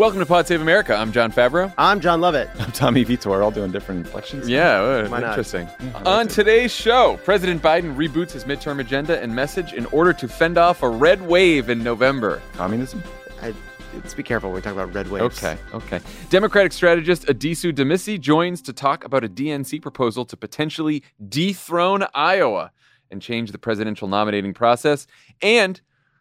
Welcome to Pod Save America. I'm Jon Favreau. I'm Jon Lovett. I'm Tommy Vietor, all doing different inflections. Yeah, uh, Why not? interesting. On today's show, President Biden reboots his midterm agenda and message in order to fend off a red wave in November. Communism? I, let's be careful when we talk about red waves. Okay, okay. Democratic strategist Addisu Demissie joins to talk about a DNC proposal to potentially dethrone Iowa and change the presidential nominating process. And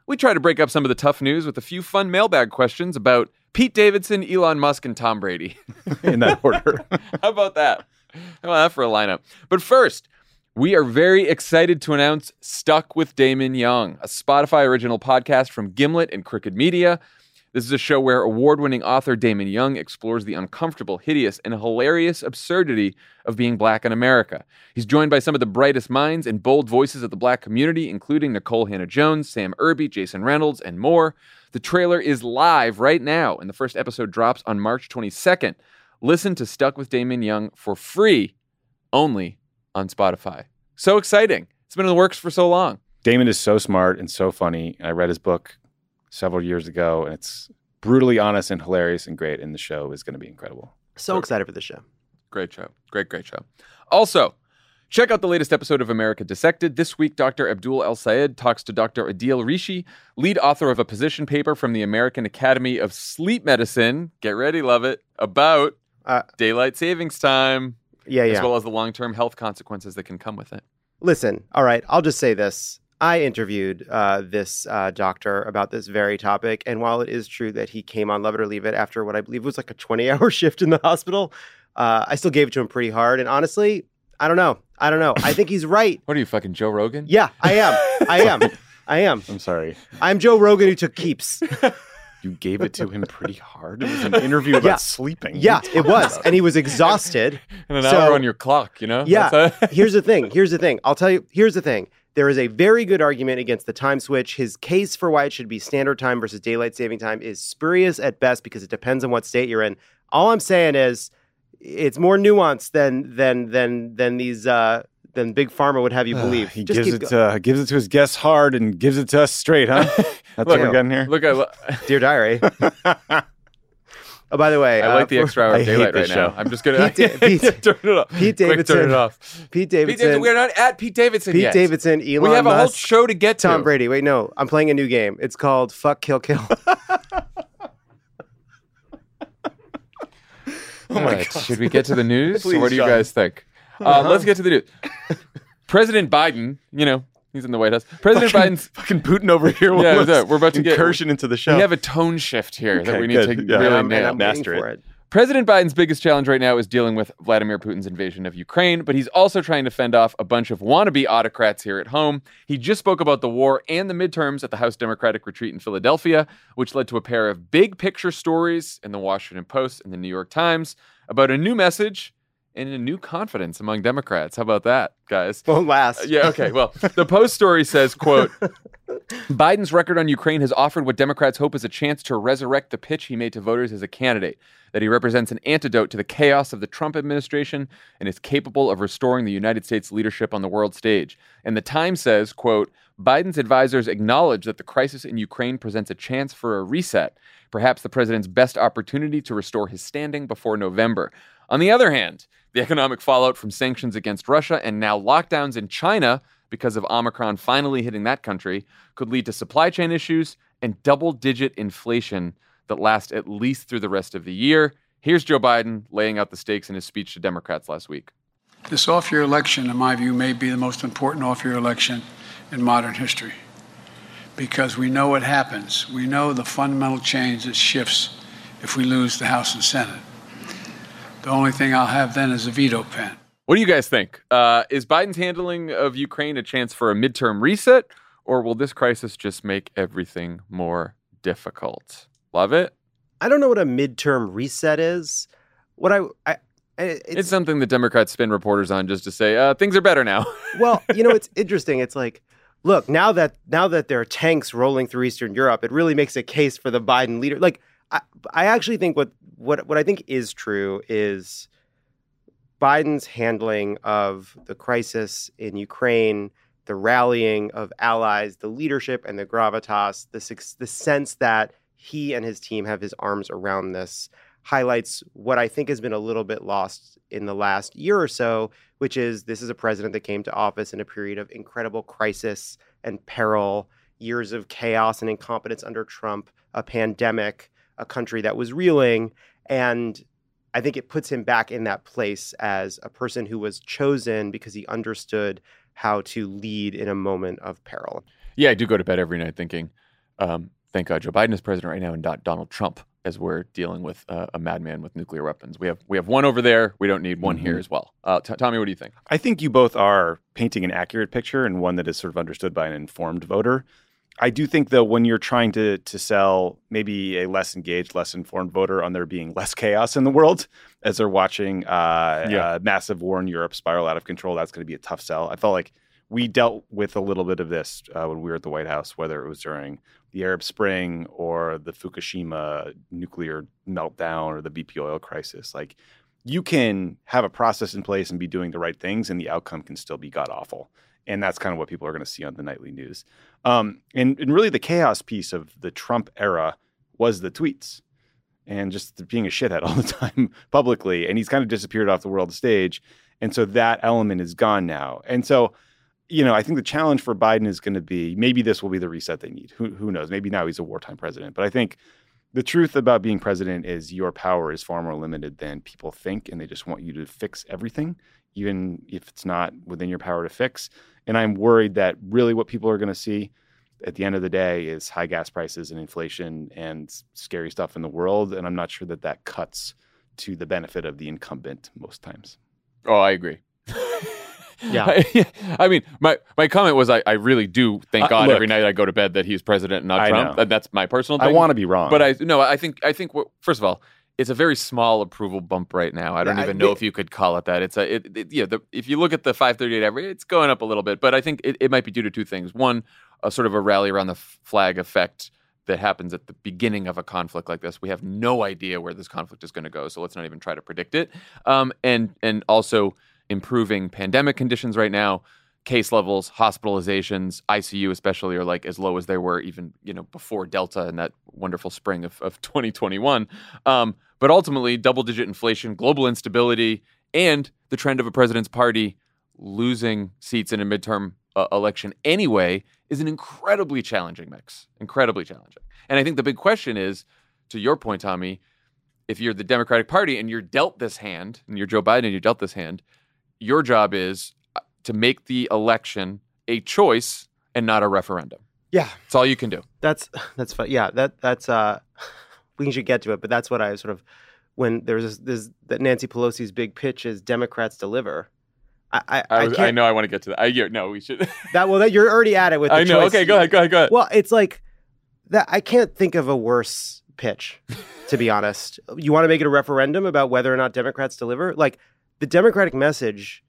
we try to break up some of the tough news with a few fun mailbag questions about Pete Davidson, Elon Musk, and Tom Brady. In that order. How about that? How about that for a lineup? But first, we are very excited to announce Stuck with Damon Young, a Spotify original podcast from Gimlet and Crooked Media. This is a show where award winning author Damon Young explores the uncomfortable, hideous, and hilarious absurdity of being black in America. He's joined by some of the brightest minds and bold voices of the black community, including Nikole Hannah-Jones, Sam Irby, Jason Reynolds, and more. The trailer is live right now, and the first episode drops on March 22nd. Listen to Stuck with Damon Young for free only on Spotify. So exciting. It's been in the works for so long. Damon is so smart and so funny. I read his book several years ago, and it's brutally honest and hilarious and great. And the show is going to be incredible. So excited for the show. Great show. Great, great show. Also, check out the latest episode of America Dissected. This week, Dr. Abdul El Sayed talks to Dr. Adeel Rishi, lead author of a position paper from the American Academy of Sleep Medicine. Get ready, love it, about Uh, daylight savings time, yeah, yeah. as well as the long term health consequences that can come with it. Listen, all right, I'll just say this. I interviewed uh, this uh, doctor about this very topic, and while it is true that he came on Love It or Leave It after what I believe was like a 20 hour shift in the hospital, uh, I still gave it to him pretty hard. And honestly, I don't know. I don't know. I think he's right. What are you, fucking Joe Rogan? Yeah, I am. I am. I am. I'm sorry. I'm Joe Rogan who took keeps. You gave it to him pretty hard. It was an interview about Yeah. sleeping. Yeah, it was. about? And he was exhausted. And an So- hour on your clock, you know? Yeah. A- here's the thing. Here's the thing. I'll tell you. Here's the thing. There is a very good argument against the time switch. His case for why it should be standard time versus daylight saving time is spurious at best because it depends on what state you're in. All I'm saying is it's more nuanced than than than than these uh than big pharma would have you believe. He Just gives it uh, gives it to his guests hard and gives it to us straight, huh? That's what we're getting here. Look, I, lo- Dear Diary. oh, by the way, I uh, like the for- extra hour I daylight right this now. I'm just gonna Pete Pete- turn it off. Pete Davidson, Quick, turn Davidson. it off. Pete Pete Davidson. Davidson. We're not at Pete Davidson Pete yet. Davidson. Elon we have a whole Musk, show to get to. Tom Brady. Wait, no, I'm playing a new game. It's called Fuck Kill Kill. Oh my God. Should we get to the news? Please, what do you John. guys think? Uh, let's get to the news. President Biden, you know, he's in the White House. President fucking, Biden's. fucking Putin over here. Yeah, Let's we're about to get- incursion into the show. We have a tone shift here that we need good. to Yeah. really I'm, nail. I'm waiting Master it. for it. President Biden's biggest challenge right now is dealing with Vladimir Putin's invasion of Ukraine, but he's also trying to fend off a bunch of wannabe autocrats here at home. He just spoke about the war and the midterms at the House Democratic retreat in Philadelphia, which led to a pair of big picture stories in the Washington Post and the New York Times about a new message and a new confidence among Democrats. How about that, guys? Won't last. Yeah, okay. Well, the Post story says, quote, Biden's record on Ukraine has offered what Democrats hope is a chance to resurrect the pitch he made to voters as a candidate that he represents an antidote to the chaos of the Trump administration and is capable of restoring the United States leadership on the world stage. And the Times says, quote, Biden's advisors acknowledge that the crisis in Ukraine presents a chance for a reset, perhaps the president's best opportunity to restore his standing before November. On the other hand, the economic fallout from sanctions against Russia and now lockdowns in China because of Omicron finally hitting that country could lead to supply chain issues and double digit inflation that lasts at least through the rest of the year. Here's Joe Biden laying out the stakes in his speech to Democrats last week. This off year election, in my view, may be the most important off year election in modern history because we know what happens. We know the fundamental change that shifts if we lose the House and Senate. The only thing I'll have then is a veto pen. What do you guys think? Uh, is Biden's handling of Ukraine a chance for a midterm reset, or will this crisis just make everything more difficult? Love it. I don't know what a midterm reset is. What I, I it's, It's, something that Democrats spin reporters on just to say uh, things are better now. well, you know, it's interesting. It's like, look, now that now that there are tanks rolling through Eastern Europe, it really makes a case for the Biden leader. Like, I, I actually think what what what I think is true is Biden's handling of the crisis in Ukraine, the rallying of allies, the leadership and the gravitas, the the sense that he and his team have his arms around this highlights what I think has been a little bit lost in the last year or so, which is this is a president that came to office in a period of incredible crisis and peril, years of chaos and incompetence under Trump, a pandemic, a country that was reeling. And I think it puts him back in that place as a person who was chosen because he understood how to lead in a moment of peril. yeah, I do go to bed every night thinking, um, thank God Joe Biden is president right now and not Donald Trump as we're dealing with uh, a madman with nuclear weapons. We have we have one over there. We don't need one here as well. Uh, T- Tommy, what do you think? I think you both are painting an accurate picture and one that is sort of understood by an informed voter. I do think though when you're trying to to sell maybe a less engaged, less informed voter on there being less chaos in the world as they're watching uh, Yeah. uh, massive war in Europe spiral out of control, that's going to be a tough sell. I felt like we dealt with a little bit of this uh, when we were at the White House, whether it was during the Arab Spring or the Fukushima nuclear meltdown or the BP oil crisis. Like you can have a process in place and be doing the right things, and the outcome can still be god awful. And that's kind of what people are going to see on the nightly news. Um, and, and really, the chaos piece of the Trump era was the tweets and just being a shithead all the time publicly. And he's kind of disappeared off the world stage. And so that element is gone now. And so, you know, I think the challenge for Biden is going to be maybe this will be the reset they need. Who, who knows? Maybe now he's a wartime president. But I think the truth about being president is your power is far more limited than people think. And they just want you to fix everything, even if it's not within your power to fix. And I'm worried that really what people are going to see at the end of the day is high gas prices and inflation and scary stuff in the world. And I'm not sure that that cuts to the benefit of the incumbent most times. Oh, I agree. Yeah. I mean, my, my comment was I, I really do thank Uh, God look. every night I go to bed that he's president and not I Trump. know. And that's my personal I want to be wrong. But I no, I think I think what, first of all, it's a very small approval bump right now. I don't Yeah, I- even know the- if you could call it that. It's a it, it yeah. The, if you look at the 538 average, it's going up a little bit, but I think it, it might be due to two things. One, a sort of a rally around the flag effect that happens at the beginning of a conflict like this. We have no idea where this conflict is going to go, so let's not even try to predict it. Um, and and also improving pandemic conditions right now. Case levels, hospitalizations, ICU especially are like as low as they were even you know before Delta and that wonderful spring of, of 2021. Um, but ultimately, double digit inflation, global instability, and the trend of a president's party losing seats in a midterm uh, election anyway is an incredibly challenging mix. Incredibly challenging. And I think the big question is, to your point, Tommy, if you're the Democratic Party and you're dealt this hand, and you're Joe Biden and you're dealt this hand, your job is uh, to make the election a choice and not a referendum. Yeah, That's all you can do. that's that's fun. Yeah, that that's uh, we should get to it, but that's what I sort of when there's this, this that Nancy Pelosi's big pitch is Democrats deliver. I I, I, I was- I can't know I want to get to that. I, yeah, no, we should. that well that you're already at it with. The I know. choice. Okay, go ahead. Go ahead. Go ahead. Well, it's like that. I can't think of a worse pitch, to be honest. You want to make it a referendum about whether or not Democrats deliver? Like the Democratic message,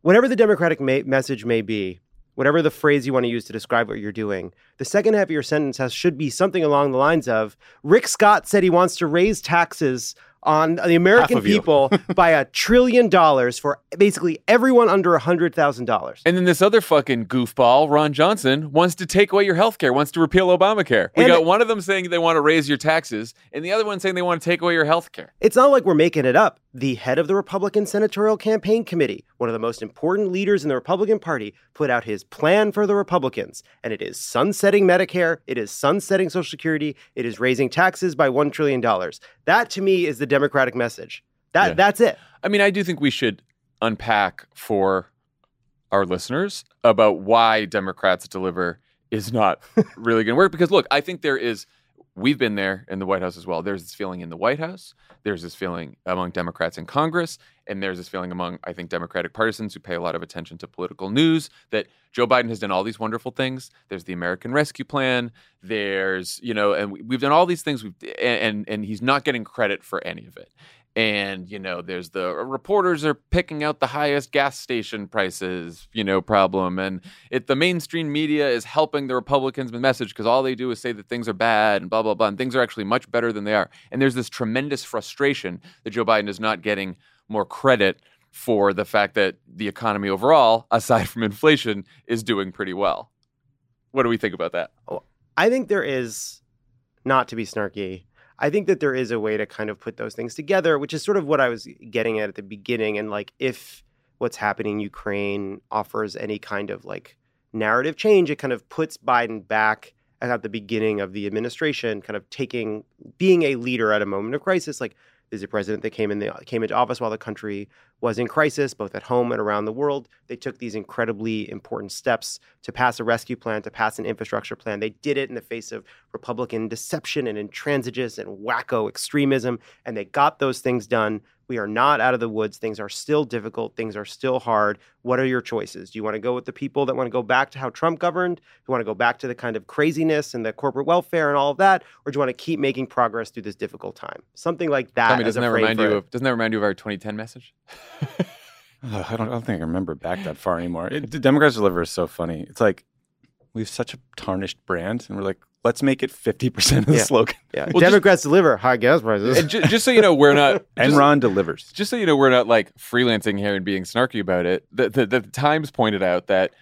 whatever the Democratic ma- message may be, whatever the phrase you want to use to describe what you're doing. The second half of your sentence has should be something along the lines of Rick Scott said he wants to raise taxes on the American people by a trillion dollars for basically everyone under a hundred thousand dollars. And then this other fucking goofball, Ron Johnson, wants to take away your health care, wants to repeal Obamacare. We And- got one of them saying they want to raise your taxes, and the other one saying they want to take away your health care. It's not like we're making it up. The head of the Republican Senatorial Campaign Committee, one of the most important leaders in the Republican Party, put out his plan for the Republicans. And it is sunsetting Medicare, it is sunsetting Social Security, it is raising taxes by $1 trillion. That to me is the Democratic message. That, Yeah. That's it. I mean, I do think we should unpack for our listeners about why Democrats deliver is not really going to work. Because look, I think there is. We've been there in the White House as well. There's this feeling in the White House. There's this feeling among Democrats in Congress, and there's this feeling among, I think, Democratic partisans who pay a lot of attention to political news that Joe Biden has done all these wonderful things. There's the American Rescue Plan. There's, you know, and we- we've done all these things. And and, and he's not getting credit for any of it and you know there's the uh, reporters are picking out the highest gas station prices you know problem and it the mainstream media is helping the republicans with message because all they do is say that things are bad and blah blah blah and things are actually much better than they are. And there's this tremendous frustration that joe biden is not getting more credit for the fact that the economy overall aside from inflation is doing pretty well. What do we think about that? Oh, I think there is, not to be snarky, I think that there is a way to kind of put those things together, which is sort of what I was getting at at the beginning. And like, if what's happening in Ukraine offers any kind of like narrative change, it kind of puts Biden back at the beginning of the administration, kind of taking, being a leader at a moment of crisis. Like, is a president that came in the came into office while the country was in crisis, both at home and around the world. They took these incredibly important steps to pass a rescue plan, to pass an infrastructure plan. They did it in the face of Republican deception and intransigence and wacko extremism, and they got those things done. We are not out of the woods. Things are still difficult. Things are still hard. What are your choices? Do you want to go with the people that want to go back to how Trump governed? Do you want to go back to the kind of craziness and the corporate welfare and all of that? Or do you want to keep making progress through this difficult time? Something like that. Tommy, as doesn't a that remind you of doesn't that remind you of our 2010 message I don't, I don't think I remember back that far anymore. It, the Democrats deliver is so funny. It's like we have such a tarnished brand, and we're like, let's make it fifty percent of the Yeah. slogan. Yeah, Well, just- Democrats deliver high gas prices. and ju- just so you know we're not just- Enron delivers. just so you know, we're not like freelancing here and being snarky about it. The, the, the Times pointed out that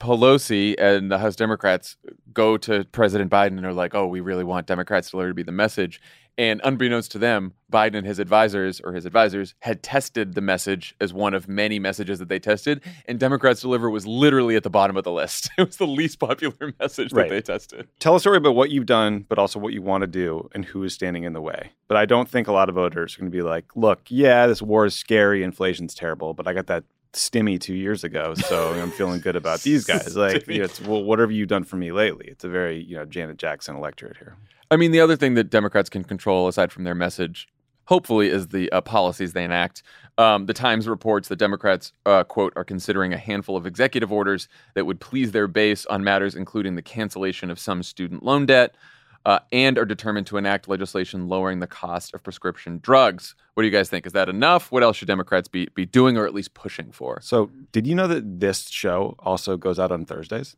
Pelosi and the House Democrats go to President Biden and are like, "Oh, we really want Democrats to deliver to be the message." And unbeknownst to them, Biden and his advisors or his advisors had tested the message as one of many messages that they tested, and Democrats deliver was literally at the bottom of the list. It was the least popular message Right. that they tested. Tell a story about what you've done, but also what you want to do and who is standing in the way. But I don't think a lot of voters are going to be like, look, yeah, this war is scary, inflation's terrible, but I got that stimmy two years ago, so I'm feeling good about these guys. Like, you know, it's, well, what have you done for me lately? It's a very, you know, Janet Jackson electorate here. I mean, the other thing that Democrats can control, aside from their message, hopefully, is the uh, policies they enact. Um, the Times reports that Democrats, uh, quote, are considering a handful of executive orders that would please their base on matters including the cancellation of some student loan debt uh, and are determined to enact legislation lowering the cost of prescription drugs. What do you guys think? Is that enough? What else should Democrats be, be doing or at least pushing for? So, did you know that this show also goes out on Thursdays?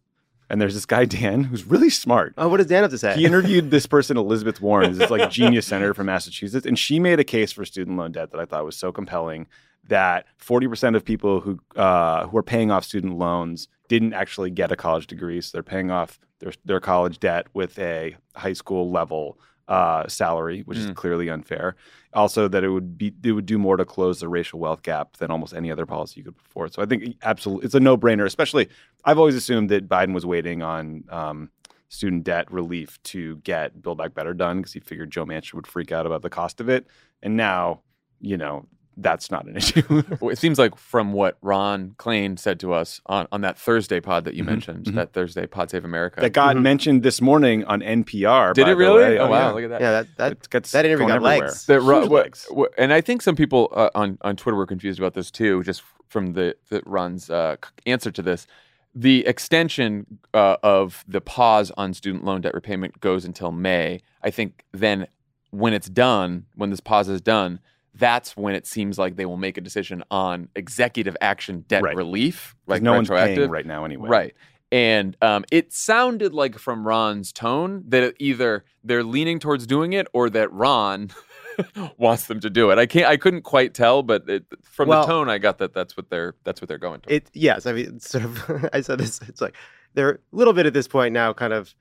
And there's this guy, Dan, who's really smart. oh, what does Dan have to say? He interviewed this person, Elizabeth Warren, who's this like genius senator from Massachusetts, and she made a case for student loan debt that I thought was so compelling that 40% of people who uh, who are paying off student loans didn't actually get a college degree, so they're paying off their their college debt with a high school level uh, salary, which is clearly unfair. Also, that it would be it would do more to close the racial wealth gap than almost any other policy you could put forward. So I think absolutely, it's a no brainer. Especially, I've always assumed that Biden was waiting on. Um, student debt relief to get Build Back Better done because he figured Joe Manchin would freak out about the cost of it. And now, you know, that's not an issue. It seems like from what Ron Klain said to us on, on that Thursday pod that you mentioned, that Thursday Pod Save America. that got mentioned this morning on NPR. Did by it the really? way. Oh, wow, yeah. look at that. yeah, that that, gets that interview going got everywhere. legs. that Ron, what- legs. what- and I think some people uh, on on Twitter were confused about this too, just from the the Ron's uh, answer to this. The extension uh, of the pause on student loan debt repayment goes until May. I think then, when it's done, when this pause is done, that's when it seems like they will make a decision on executive action debt Right. relief, like no one's paying right now anyway. Right. And um, it sounded like from Ron's tone that either they're leaning towards doing it or that Ron wants them to do it. I can't. I couldn't quite tell, but it, from Well- the tone, I got that that's what they're that's what they're going to. It yes, I mean, sort of. I said this. It's like they're a little bit at this point now, kind of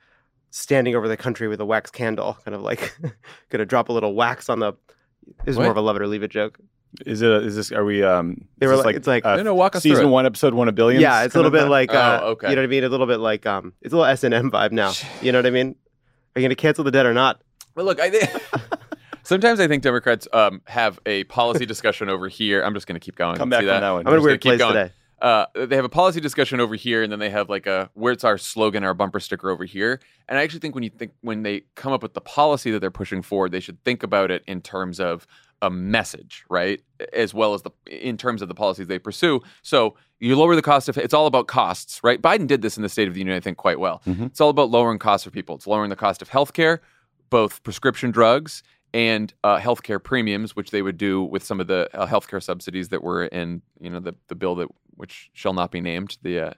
standing over the country with a wax candle, kind of like gonna drop a little wax on the. This is What? more of a love it or leave it joke. Is it? Is this? Are we? Um, They is were this like- it's like- uh, No, no, walk us through season it. one, episode one of billions. yeah, it's a little bit a- like. Uh, Oh, okay. You know what I mean? A little bit like um, it's a little S and M vibe now. You know what I mean? Are you gonna cancel the debt or not? But look, I think sometimes I think Democrats um, have a policy discussion over here. I'm just going to keep going. Come See back that? from that one. I'm in a weird gonna place going. today. Uh, they have a policy discussion over here, and then they have like a where's our slogan, our bumper sticker over here. And I actually think when you think when they come up with the policy that they're pushing forward, they should think about it in terms of a message, right? As well as the in terms of the policies they pursue. So you lower the cost of it's all about costs, right? Biden did this in the State of the Union, I think, quite well. Mhm. It's all about lowering costs for people. It's lowering the cost of healthcare, both prescription drugs and uh, healthcare premiums, which they would do with some of the uh, healthcare subsidies that were in, you know, the the bill that which shall not be named. The uh,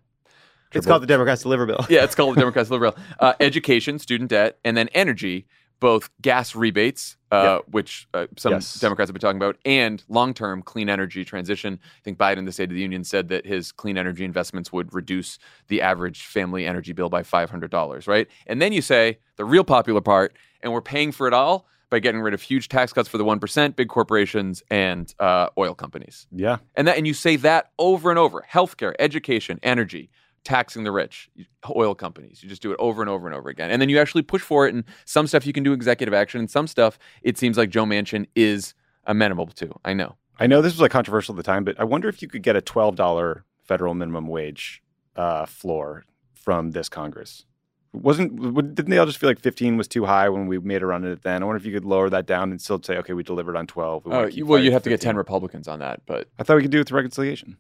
It's called the Democrats Deliver Bill. yeah, it's called the Democrats Liberal. Uh, education, student debt, and then energy, both gas rebates, uh, which uh, some Yes. Democrats have been talking about, and long term clean energy transition. I think Biden, the State of the Union, said that his clean energy investments would reduce the average family energy bill by $500, right? And then you say the real popular part, and we're paying for it all by getting rid of huge tax cuts for the 1%, big corporations, and uh, oil companies. Yeah. And that and you say that over and over. Healthcare, education, energy, taxing the rich, oil companies. You just do it over and over and over again. And then you actually push for it and some stuff you can do executive action and some stuff it seems like Joe Manchin is amenable to. I know. I know this was like controversial at the time, but I wonder if you could get a twelve dollar federal minimum wage uh, floor from this Congress. Wasn't didn't they all just feel like fifteen was too high when we made a run at it? Then I wonder if you could lower that down and still say, okay, we delivered on twelve. We Oh, well, you'd for have to get 10 Republicans on that, but I thought we could do it through reconciliation.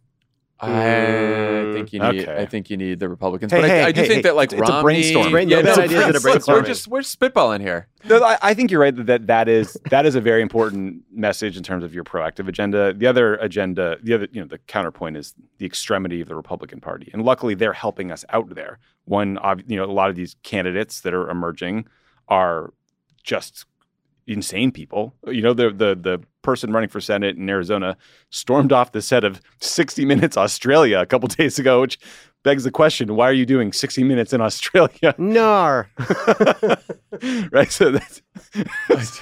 I mm, think you need okay. I think you need the Republicans. Hey, but hey, I, I do hey, think that like it's a Romney, brainstorm. Brain- yeah, no, a we're- We're just we're spitballing here. No, I, I think you're right that, that that is that is a very important message in terms of your proactive agenda. The other agenda, the other, you know, the counterpoint is the extremity of the Republican Party, and luckily they're helping us out there. One, you know, a lot of these candidates that are emerging are just insane people. You know, the the the person running for Senate in Arizona stormed off the set of 60 Minutes Australia a couple days ago, which begs the question: Why are you doing 60 Minutes in Australia? Nar. right? So that's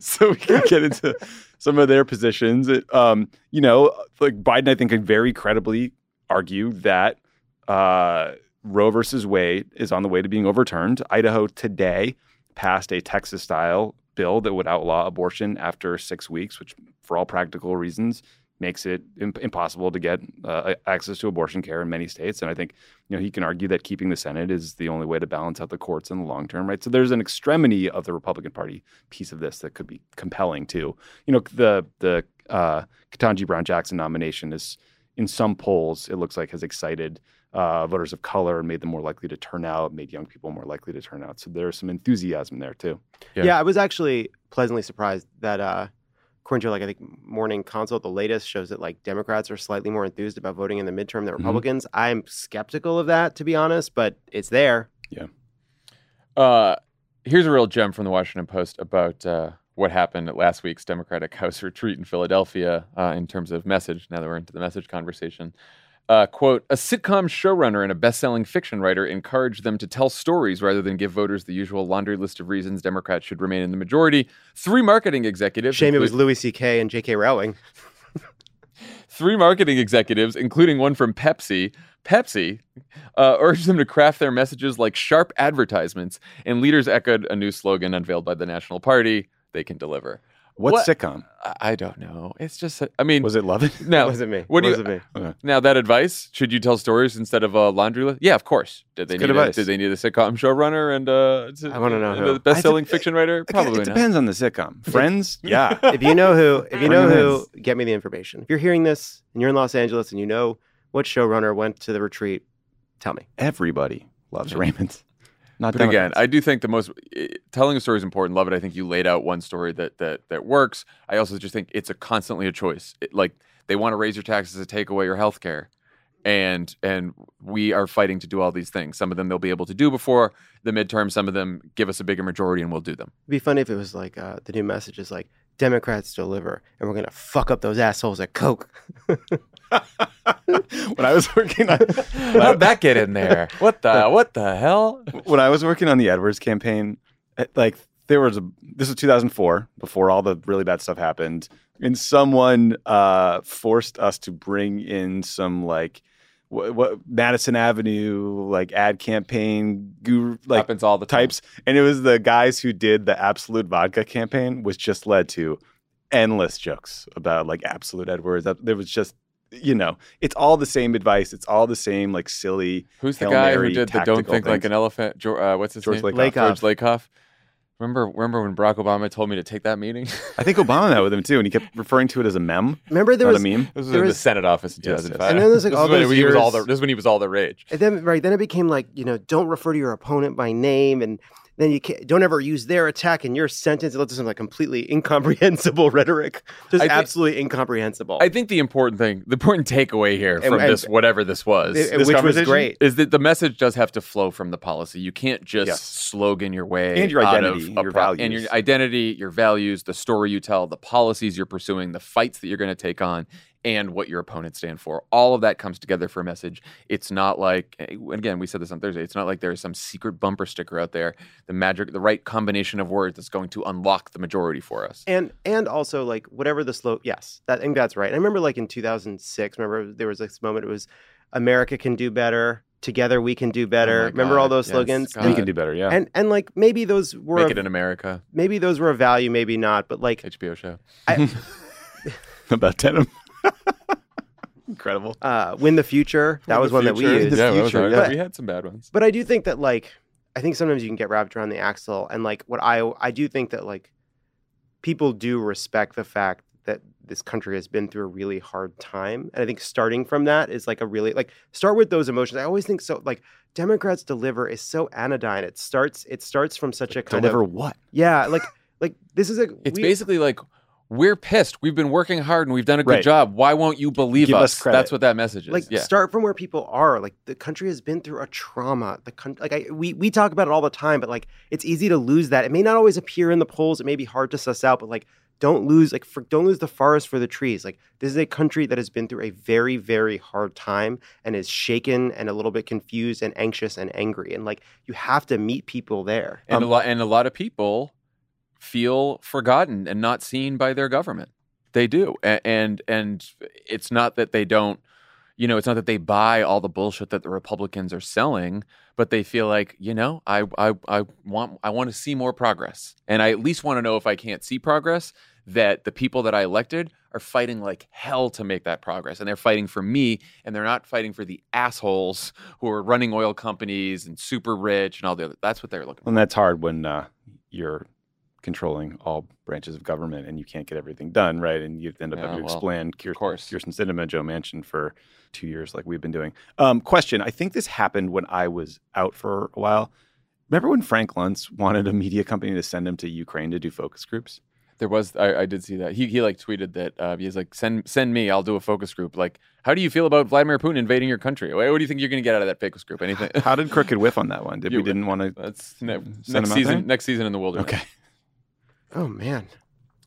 so we can get into some of their positions. It, um, you know, like Biden, I think could very credibly argue that uh, Roe versus Wade is on the way to being overturned. Idaho today passed a Texas-style bill that would outlaw abortion after six weeks, which, for all practical reasons, makes it imp- impossible to get uh, access to abortion care in many states. And I think you know he can argue that keeping the Senate is the only way to balance out the courts in the long term, right? So there's an extremity of the Republican Party piece of this that could be compelling too. You know, the the uh, Ketanji Brown Jackson nomination is in some polls it looks like has excited uh, voters of color and made them more likely to turn out, made young people more likely to turn out. So there's some enthusiasm there too. Yeah. Yeah. I was actually pleasantly surprised that uh according to like I think Morning Consult, the latest shows that like Democrats are slightly more enthused about voting in the midterm than Mhm. Republicans. I'm skeptical of that to be honest, but it's there. Yeah. Uh, here's a real gem from the Washington Post about uh, what happened at last week's Democratic House retreat in Philadelphia uh, in terms of message. Now that we're into the message conversation. Uh, quote, a sitcom showrunner and a best selling fiction writer encouraged them to tell stories rather than give voters the usual laundry list of reasons Democrats should remain in the majority. Three marketing executives. Shame it was Louis C.K. and J.K. Rowling. Three marketing executives, including one from Pepsi, Pepsi, uh, urged them to craft their messages like sharp advertisements, and leaders echoed a new slogan unveiled by the National Party: "They can deliver." What, What- sitcom I- I don't know. It's just, I mean, was it? Love it. now, was it me? what do was you- it me? now that advice? Should you tell stories instead of a laundry list? Yeah, of course. Did they It's need good a, advice. Did they need a sitcom showrunner and uh, t- I wanna know who. the best-selling I fiction writer? Probably it not. depends on the sitcom. Friends, yeah. If you know who, if you know who, get me the information. If you're hearing this and you're in Los Angeles and you know what showrunner went to the retreat, tell me. Everybody loves Raymond. Not But again, I do think the most eh, telling a story is important. Love it. I think you laid out one story that that that works. I also just think it's a constantly a choice. It, like they want to raise your taxes to take away your health care, and and we are fighting to do all these things. Some of them they'll be able to do before the midterm. Some of them give us a bigger majority, and we'll do them. It'd be funny if it was like uh, the new message is like Democrats deliver, and we're gonna fuck up those assholes at Coke. when I was working on How'd that get in there? What the what the hell? when I was working on the Edwards campaign, eh, like there was a this was 2004 before all the really bad stuff happened, and someone uh, forced us to bring in some like what, what Madison Avenue like ad campaign guru like Happens all the time. types, and it was the guys who did the Absolut Vodka campaign, which just led to endless jokes about like Absolute Edwards. There was just you know, it's all the same advice. It's all the same like silly. Who's the Hail guy Mary who did the "Don't tactical think like an elephant"? George, uh, what's his George name? Lakoff. Lakoff. George Lakoff. Remember, remember when Barack Obama told me to take that meeting? I think Obama met with him too, and he kept referring to it as a mem, Remember there not was a meme. This was There in the Senate office in Yes, yes. 2005. And then there's, like, this all is when those he was all years- the. This is when he was all the rage. And then right then it became like you know don't refer to your opponent by name and then you can't, don't ever use their attack in your sentence. It some like completely incomprehensible rhetoric, just absolutely incomprehensible. I think the important thing, the important takeaway here And- from and- this, whatever this was, It- this which was great. is that the message does have to flow from the policy. You can't just Yes. slogan your way And your out identity, your pro- and your identity, your values, the story you tell, the policies you're pursuing, the fights that you're going to take on, and what your opponents stand for. All of that comes together for a message. It's not like eh, again, we said this on Thursday. It's not like there's some secret bumper sticker out there, the magic, the right combination of words that's going to unlock the majority for us. and and also like whatever the slope. Yes, that, I think that's right. I remember like in 2006. Remember there was this moment. It was America can do better. Together we can do oh better. Oh my remember all those yes, slogans? God. We can do better, yeah. And and like maybe those were Make a- it in America, maybe those were a value, maybe not. But like HBO show. I, About denim. Incredible. uh, win the future. That was one that we Future. used. The yeah, that was future, hard. yeah. we had some bad ones. but I do think that like I think sometimes you can get wrapped around the axle and like what I I do think that like people do respect the fact that this country has been through a really hard time and I think starting from that is like a really like start with those emotions. I always think so like Democrats deliver is so anodyne. It starts it starts from such a kind Deliver of what? yeah like like this is a It's we- basically like we're pissed. We've been working hard and we've done a good Right. job. Why won't you believe Give us? us. That's what that message is. like yeah. start from where people are like the country has been through a trauma the country like I, we we talk about it all the time but like it's easy to lose that it may not always appear in the polls it may be hard to suss out but like don't lose like for, don't lose the forest for the trees like this is a country that has been through a very very hard time and is shaken and a little bit confused and anxious and angry and like you have to meet people there and Um, a lot and a lot of people feel forgotten and not seen by their government. They do. A- And and it's not that they don't you know, it's not that they buy all the bullshit that the Republicans are selling, but they feel like, you know, I I I want I want to see more progress. And I at least want to know if I can't see progress that the people that I elected are fighting like hell to make that progress. And they're fighting for me and they're not fighting for the assholes who are running oil companies and super rich and all the other. That's what they're looking for. And that's hard when uh, you're controlling all branches of government and you can't get everything done, right? And you end up Yeah, having to well, explain Kier- course. Kyrsten Sinema, Joe Manchin for two years, like we've been doing. Um, question: I think this happened when I was out for a while. Remember when Frank Luntz wanted a media company to send him to Ukraine to do focus groups? There was I, I did see that he he like tweeted that uh, he's like send send me I'll do a focus group like how do you feel about Vladimir Putin invading your country what, what do you think you're going to get out of that focus group anything How did Crooked whiff on that one? Did You- we didn't want to? that's ne- Send next him out there? season next season in the wilderness Okay. Oh man.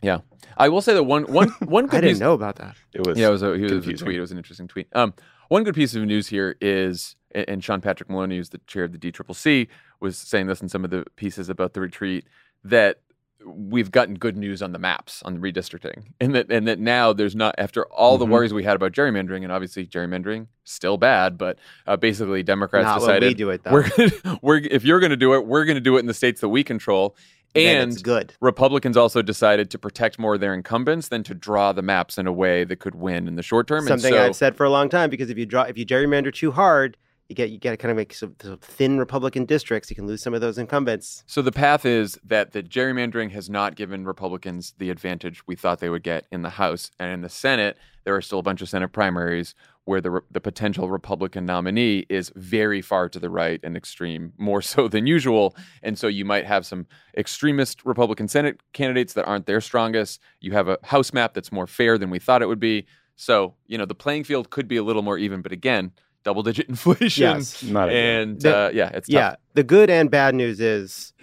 Yeah. I will say that one one one good i didn't piece- know about that. It was yeah it was a, it was a tweet. it was an interesting tweet. Um one good piece of news here is and- and Sean Patrick Maloney who's the chair of the DCCC was saying this in some of the pieces about the retreat that we've gotten good news on the maps on the redistricting and that and that now there's not after all the Mhm. worries we had about gerrymandering and obviously gerrymandering still bad but uh, basically democrats not decided we do it though. we're gonna, we're if you're going to do it we're going to do it in the states that we control Then and good. Republicans also decided to protect more of their incumbents than to draw the maps in a way that could win in the short term. Something and so I've said for a long time because if you draw if you gerrymander too hard, you get you get to kind of make some, some thin Republican districts. You can lose some of those incumbents. So the path is that the gerrymandering has not given Republicans the advantage we thought they would get in the House and in the Senate. There are still a bunch of Senate primaries where the the potential Republican nominee is very far to the right and extreme, more so than usual. And so you might have some extremist Republican Senate candidates that aren't their strongest. You have a House map that's more fair than we thought it would be. So, you know, the playing field could be a little more even, but again, double digit inflation. Yes. Not. And The- uh, yeah, it's tough. yeah. The good and bad news is,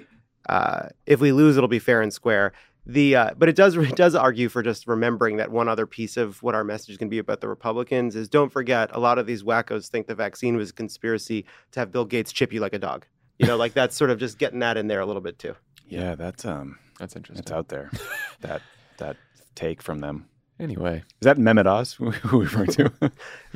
uh, if we lose, it'll be fair and square. The uh, but it does it does argue for just remembering that one other piece of what our message can be about the Republicans is don't forget a lot of these wackos think the vaccine was a conspiracy to have Bill Gates chip you like a dog. You know, like that's sort of just getting that in there a little bit too. Yeah, that's um, That's interesting. it's out there. that that take from them. Anyway, Is that Mehmet Oz? Who who we referring to? you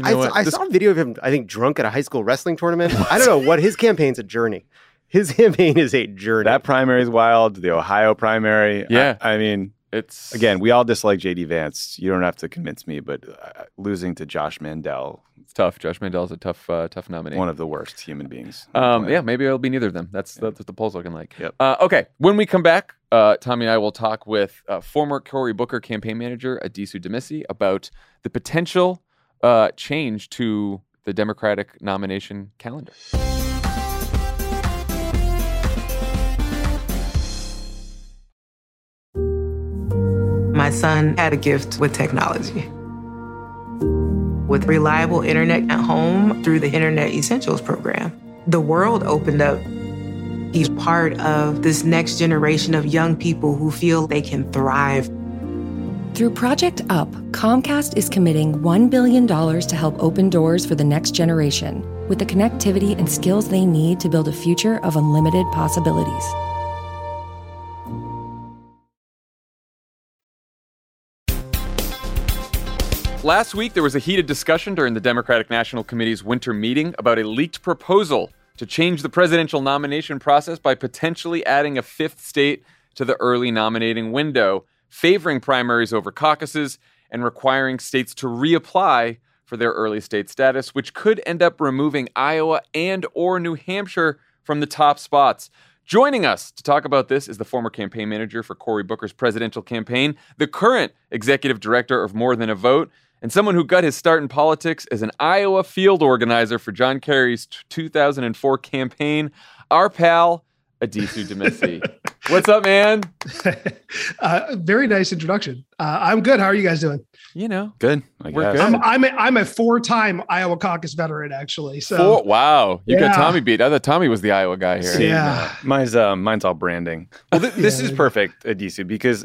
I, know what? I This- saw a video of him, I think, drunk at a high school wrestling tournament. I don't know what his campaign's a journey. His campaign is a journey. that primary is wild. The Ohio primary. Yeah. I, I mean, it's again, we all dislike JD Vance. You don't have to convince me, but uh, losing to Josh Mandel, it's tough. Josh Mandel's a tough, uh, tough nominee. one of the worst human beings. Um, yeah, maybe it'll be neither of them. That's that's what the poll's looking like. Yep. Uh, okay, when we come back, uh, Tommy and I will talk with uh, former Cory Booker campaign manager Addisu Demissie about the potential uh, change to the Democratic nomination calendar. My son had a gift with technology. With reliable internet at home through the Internet Essentials program, the world opened up. He's part of this next generation of young people who feel they can thrive. Through Project UP, Comcast is committing $1 billion to help open doors for the next generation with the connectivity and skills they need to build a future of unlimited possibilities. Last week, there was a heated discussion during the Democratic National Committee's winter meeting about a leaked proposal to change the presidential nomination process by potentially adding a fifth state to the early nominating window, favoring primaries over caucuses, and requiring states to reapply for their early state status, which could end up removing Iowa and or New Hampshire from the top spots. Joining us to talk about this is the former campaign manager for Cory Booker's presidential campaign, the current executive director of More Than a Vote, and someone who got his start in politics as an Iowa field organizer for John Kerry's t- 2004 campaign, our pal, Addisu Demissie. What's up, man? uh, very nice introduction. Uh, I'm good. How are you guys doing? You know, good. I We're guess. good. I'm I'm a, I'm a four time Iowa caucus veteran actually. So four, wow, you got Tommy beat. I thought Tommy was the Iowa guy here. Yeah. Mine's uh, mine's all branding. Well, th- this Yeah. is perfect, Addisu, because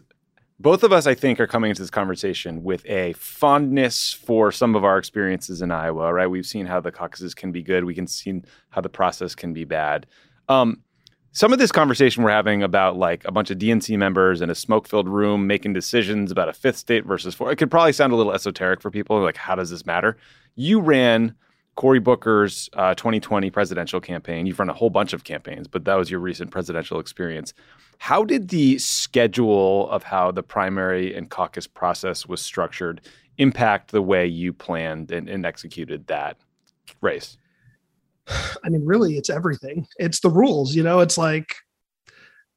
both of us, I think, are coming into this conversation with a fondness for some of our experiences in Iowa. Right? We've seen how the caucuses can be good. We can see how the process can be bad. Um, some of this conversation we're having about like a bunch of DNC members in a smoke-filled room making decisions about a fifth state versus four. It could probably sound a little esoteric for people. Like, how does this matter? You ran Cory Booker's uh, 2020 presidential campaign. You've run a whole bunch of campaigns, but that was your recent presidential experience. How did the schedule of how the primary and caucus process was structured impact the way you planned and, and executed that race? I mean, really, it's everything. It's the rules. You know, it's like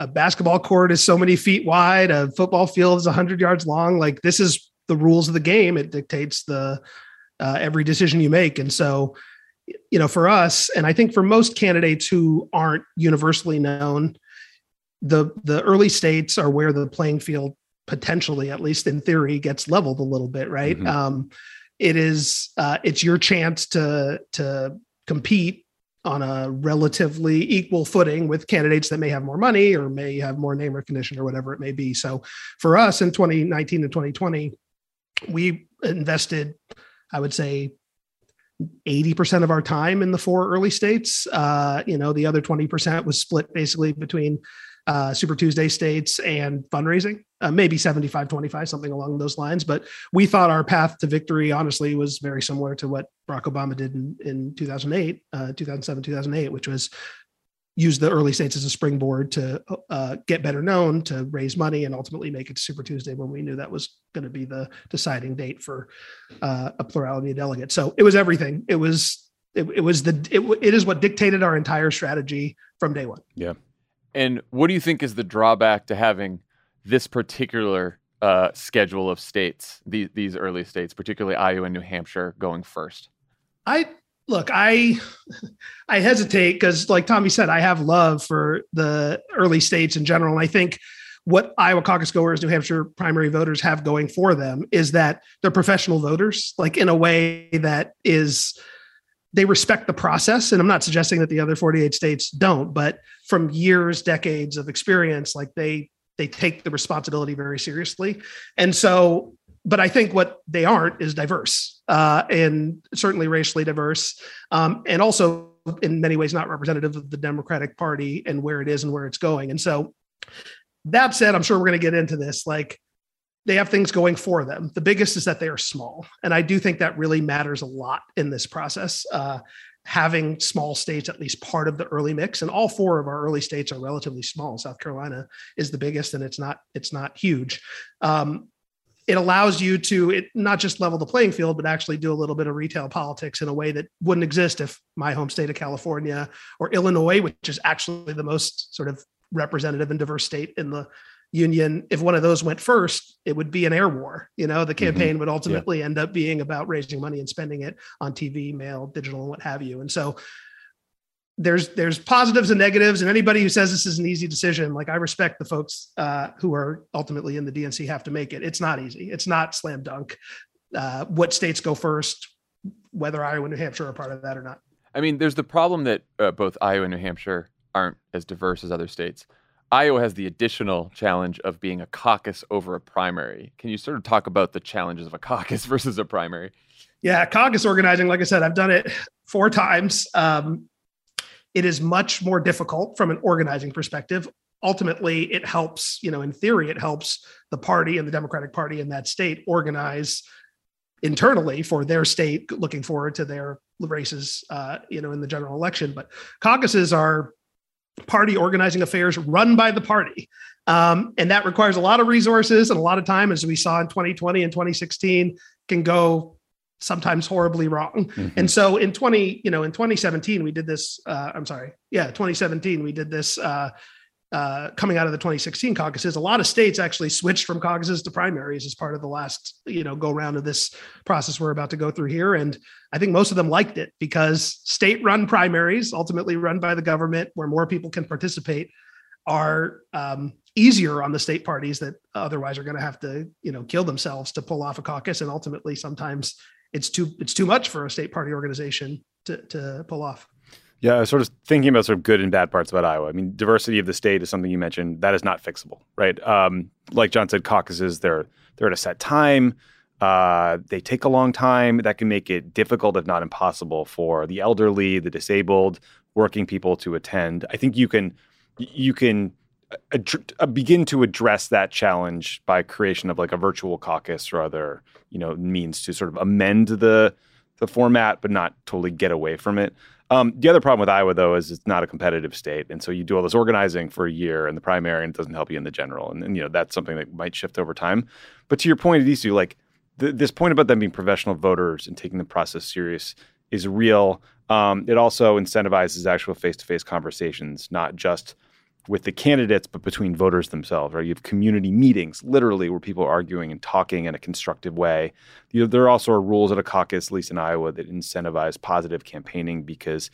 a basketball court is so many feet wide, a football field is 100 yards long. Like, this is the rules of the game. It dictates the uh, every decision you make. And so, you know, for us, and I think for most candidates who aren't universally known, the the early states are where the playing field potentially, at least in theory, gets leveled a little bit, right? Mhm. Um, it is uh, it's your chance to to compete on a relatively equal footing with candidates that may have more money or may have more name recognition or whatever it may be. So for us in 2019 and 2020, we invested, I would say, 80% of our time in the four early states. Uh, you know, the other 20% was split basically between uh, Super Tuesday states and fundraising, uh, maybe 75 25, something along those lines. But we thought our path to victory, honestly, was very similar to what Barack Obama did in, in 2008, uh, 2007, 2008, which was use the early states as a springboard to uh, get better known, to raise money, and ultimately make it to Super Tuesday when we knew that was going to be the deciding date for uh, a plurality of delegates. So it was everything. It was it, it was the it, it is what dictated our entire strategy from day one. Yeah. And what do you think is the drawback to having this particular uh, schedule of states, these, these early states, particularly Iowa and New Hampshire, going first? I look, I I hesitate because, like Tommy said, I have love for the early states in general, and I think what Iowa caucus goers, New Hampshire primary voters have going for them is that they're professional voters, like in a way that is they respect the process. And I'm not suggesting that the other 48 states don't, but from years, decades of experience, like they they take the responsibility very seriously. And so, but I think what they aren't is diverse uh, and certainly racially diverse, um, and also in many ways not representative of the Democratic Party and where it is and where it's going. And so, that said, I'm sure we're going to get into this. Like, they have things going for them. The biggest is that they are small. And I do think that really matters a lot in this process. Uh, having small states at least part of the early mix and all four of our early states are relatively small south carolina is the biggest and it's not it's not huge um, it allows you to it, not just level the playing field but actually do a little bit of retail politics in a way that wouldn't exist if my home state of california or illinois which is actually the most sort of representative and diverse state in the union if one of those went first it would be an air war you know the mm-hmm. campaign mm-hmm. would ultimately yeah. end up being about raising money and spending it on tv mail digital and what have you and so there's there's positives and negatives and anybody who says this is an easy decision like i respect the folks uh, who are ultimately in the dnc have to make it it's not easy it's not slam dunk uh, what states go first whether iowa and new hampshire are part of that or not i mean there's the problem that uh, both iowa and new hampshire aren't as diverse as other states Iowa has the additional challenge of being a caucus over a primary. Can you sort of talk about the challenges of a caucus versus a primary? Yeah, caucus organizing, like I said, I've done it four times. Um, it is much more difficult from an organizing perspective. Ultimately, it helps, you know, in theory, it helps the party and the Democratic Party in that state organize internally for their state looking forward to their races, uh, you know, in the general election. But caucuses are party organizing affairs run by the party. Um, and that requires a lot of resources and a lot of time, as we saw in 2020 and 2016, can go sometimes horribly wrong. Mm-hmm. And so in 20, you know, in 2017, we did this, uh, I'm sorry. Yeah. 2017, we did this, uh, uh, coming out of the 2016 caucuses, a lot of states actually switched from caucuses to primaries as part of the last, you know, go round of this process we're about to go through here. And I think most of them liked it because state-run primaries, ultimately run by the government, where more people can participate, are um, easier on the state parties that otherwise are going to have to, you know, kill themselves to pull off a caucus. And ultimately, sometimes it's too it's too much for a state party organization to to pull off. Yeah, I was sort of thinking about sort of good and bad parts about Iowa. I mean, diversity of the state is something you mentioned that is not fixable, right? Um, like John said, caucuses they're they're at a set time. Uh, they take a long time. That can make it difficult, if not impossible, for the elderly, the disabled, working people to attend. I think you can you can ad- uh, begin to address that challenge by creation of like a virtual caucus or other you know means to sort of amend the the format, but not totally get away from it. Um, the other problem with Iowa, though, is it's not a competitive state, and so you do all this organizing for a year in the primary, and it doesn't help you in the general, and, and you know that's something that might shift over time. But to your point, two, like th- this point about them being professional voters and taking the process serious, is real. Um, it also incentivizes actual face-to-face conversations, not just with the candidates, but between voters themselves, right? You have community meetings, literally, where people are arguing and talking in a constructive way. You know, there also are rules at a caucus, at least in Iowa, that incentivize positive campaigning because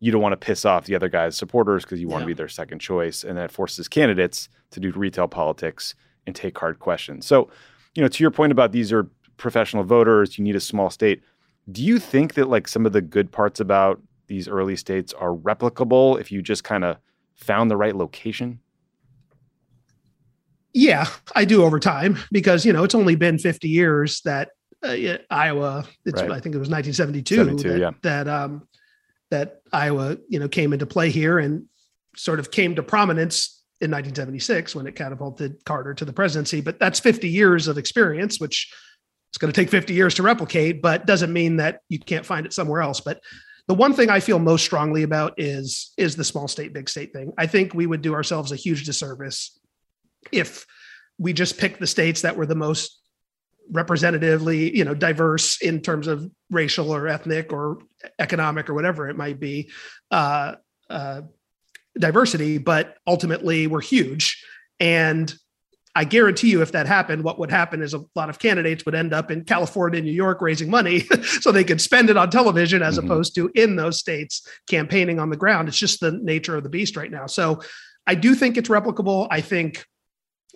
you don't want to piss off the other guy's supporters because you want to be their second choice. And that forces candidates to do retail politics and take hard questions. So, you know, to your point about these are professional voters, you need a small state. Do you think that like some of the good parts about these early states are replicable if you just kind of found the right location? Yeah, I do over time because you know it's only been 50 years that uh, Iowa. Right. I think it was 1972 that, yeah. that um, that Iowa you know came into play here and sort of came to prominence in 1976 when it catapulted Carter to the presidency. But that's 50 years of experience, which it's going to take 50 years to replicate, but doesn't mean that you can't find it somewhere else. But the one thing I feel most strongly about is is the small state big state thing. I think we would do ourselves a huge disservice if we just picked the states that were the most representatively, you know, diverse in terms of racial or ethnic or economic or whatever it might be, uh, uh, diversity, but ultimately we're huge. And I guarantee you, if that happened, what would happen is a lot of candidates would end up in California, New York, raising money so they could spend it on television as mm-hmm. opposed to in those states campaigning on the ground. It's just the nature of the beast right now. So I do think it's replicable. I think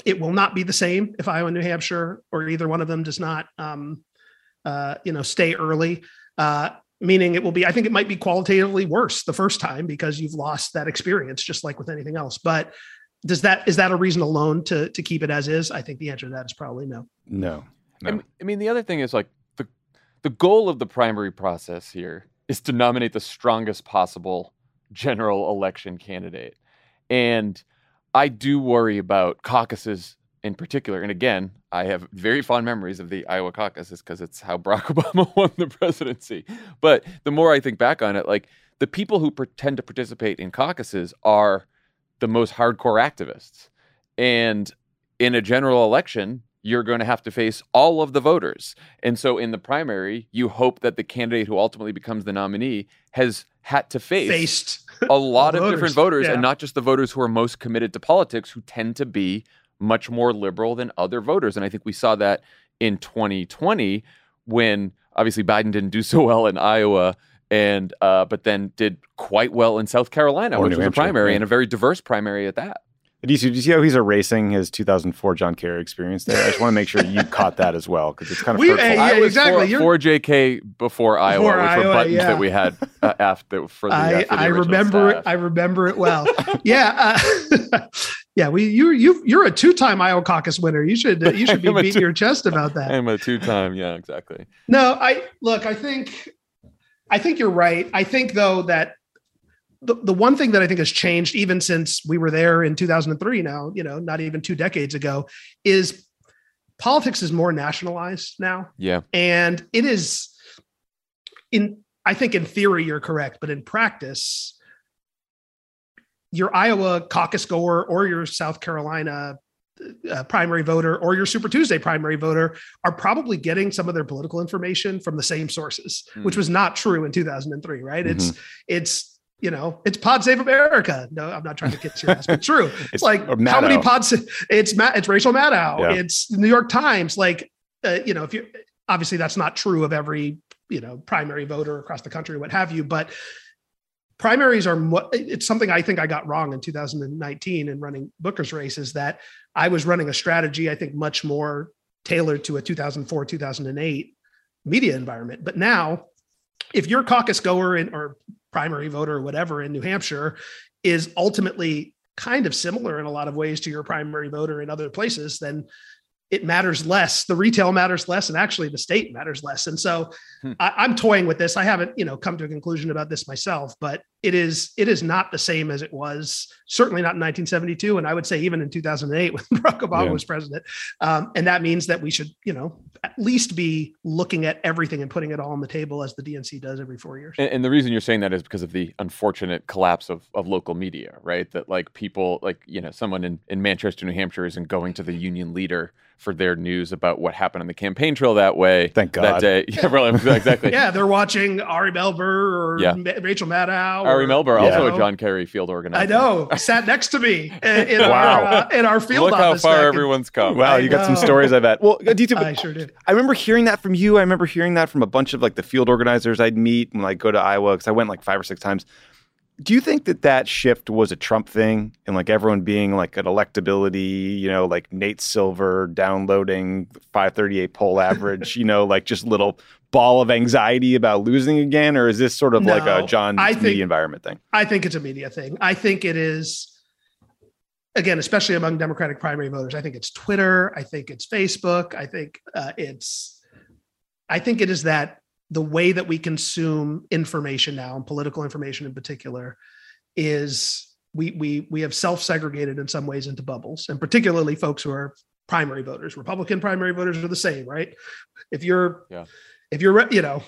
it will not be the same if Iowa and New Hampshire or either one of them does not, um, uh, you know, stay early. Uh, meaning it will be. I think it might be qualitatively worse the first time because you've lost that experience, just like with anything else. But does that is that a reason alone to to keep it as is? I think the answer to that is probably no. No. no. I mean, the other thing is like the the goal of the primary process here is to nominate the strongest possible general election candidate, and I do worry about caucuses in particular. And again, I have very fond memories of the Iowa caucuses because it's how Barack Obama won the presidency. But the more I think back on it, like the people who pretend to participate in caucuses are the most hardcore activists. And in a general election, you're going to have to face all of the voters. And so in the primary, you hope that the candidate who ultimately becomes the nominee has had to face Faced a lot of voters. different voters Yeah. and not just the voters who are most committed to politics who tend to be much more liberal than other voters. And I think we saw that in 2020 when obviously Biden didn't do so well in Iowa and uh, but then did quite well in South Carolina, Or which New was a primary right. and a very diverse primary at that. Do you, see, do you see how he's erasing his 2004 John Kerry experience there? I just want to make sure you caught that as well because it's kind of We- hurtful. uh, yeah, I was exactly. For, for JK before Iowa, which Iowa, were buttons yeah. that we had uh, after for the, uh, I, for the I original remember it. I remember it well. yeah, uh, yeah. We you you you're a two time Iowa caucus winner. You should you should be beating two- your chest about that. I'm a two-time, yeah, exactly. No, I look. I think I think you're right. I think though that the, the one thing that I think has changed even since we were there in 2003 now, you know, not even two decades ago, is politics is more nationalized now. Yeah. And it is in I think in theory you're correct, but in practice, your Iowa caucus goer or your South Carolina uh, primary voter or your Super Tuesday primary voter are probably getting some of their political information from the same sources, which was not true in 2003, right? It's it's you know, it's Pod Save America. No, I'm not trying to get your ass, but true. It's, It's- like how many pods? It's Matt. It's Rachel Maddow. Yeah. It's the New York Times. Like, uh, you know, if you obviously that's not true of every you know primary voter across the country, what have you, but primaries are it's something I think I got wrong in 2019 in running Booker's race is that I was running a strategy I think much more tailored to a 2004 2008 media environment. But now, if your caucus goer in, or primary voter or whatever in New Hampshire is ultimately kind of similar in a lot of ways to your primary voter in other places, then it matters less. The retail matters less, and actually the state matters less. And so Hmm. I, I'm toying with this. I haven't, you know, come to a conclusion about this myself, but it is it is not the same as it was. Certainly not in 1972, and I would say even in 2008 when Barack Obama Yeah. was president. Um, and that means that we should, you know, at least be looking at everything and putting it all on the table as the DNC does every four years. And, and the reason you're saying that is because of the unfortunate collapse of, of local media, right? That like people, like, you know, someone in, in Manchester, New Hampshire isn't going to the Union leader for their news about what happened on the campaign trail that way. Thank God. That day. Yeah, really, exactly. yeah, they're watching Ari Melber or Yeah. Ma- Rachel Maddow. Ari or, Melber, also know, a John Kerry field organizer. I know, sat next to me in, in Wow. our uh, in our field Look how office. far back in- everyone's come. Wow, I you got some stories, I bet. Well, do you think, I sure did. I remember hearing that from you. I remember hearing that from a bunch of like the field organizers I'd meet when I go to Iowa because I went like five or six times. Do you think that that shift was a Trump thing and like everyone being like an electability, you know, like Nate Silver downloading 538 poll average, you know, like just little ball of anxiety about losing again? Or is this sort of like a John I media environment thing? I think it's a media thing. I think it is, again, especially among Democratic primary voters. I think it's Twitter. I think it's Facebook. I think uh, it's, I think it is that the way that we consume information now, and political information in particular, is we we we have self-segregated in some ways into bubbles, and particularly folks who are primary voters. Republican primary voters are the same, right? If you're, Yeah. If you're, you know,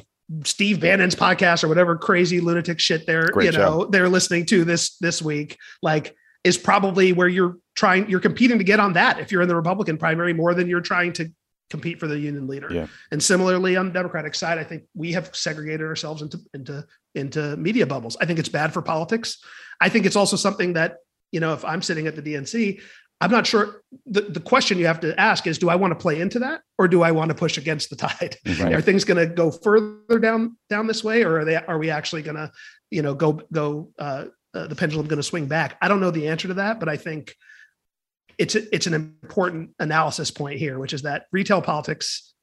Steve Bannon's podcast or whatever crazy lunatic shit they're Great you know they're listening to this this week like is probably where you're trying you're competing to get on that if you're in the Republican primary more than you're trying to compete for the union leader. Yeah. And similarly on the Democratic side, I think we have segregated ourselves into into into media bubbles. I think it's bad for politics. I think it's also something that, you know, if I'm sitting at the DNC, I'm not sure. The, the question you have to ask is, do I want to play into that or do I want to push against the tide? Right. Are things going to go further down down this way, or are they are we actually going to, you know, go go uh, uh, the pendulum going to swing back? I don't know the answer to that, but I think it's a, it's an important analysis point here, which is that retail politics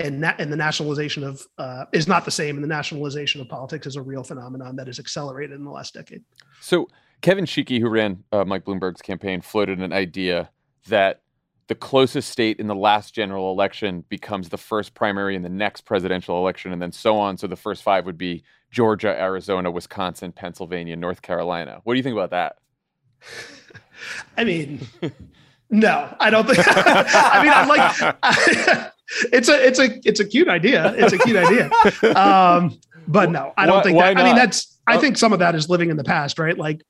and na- and the nationalization of uh, is not the same, and the nationalization of politics is a real phenomenon that has accelerated in the last decade. So Kevin Sheekey, who ran uh, Mike Bloomberg's campaign, floated an idea that the closest state in the last general election becomes the first primary in the next presidential election, and then so on. So the first five would be Georgia, Arizona, Wisconsin, Pennsylvania, North Carolina. What do you think about that? I mean, no, I don't think. I mean, I'm like, it's a, it's a, it's a cute idea. It's a cute idea. Um, but no, I don't Why- think that. I mean, that's. I Oh. think some of that is living in the past, right? Like,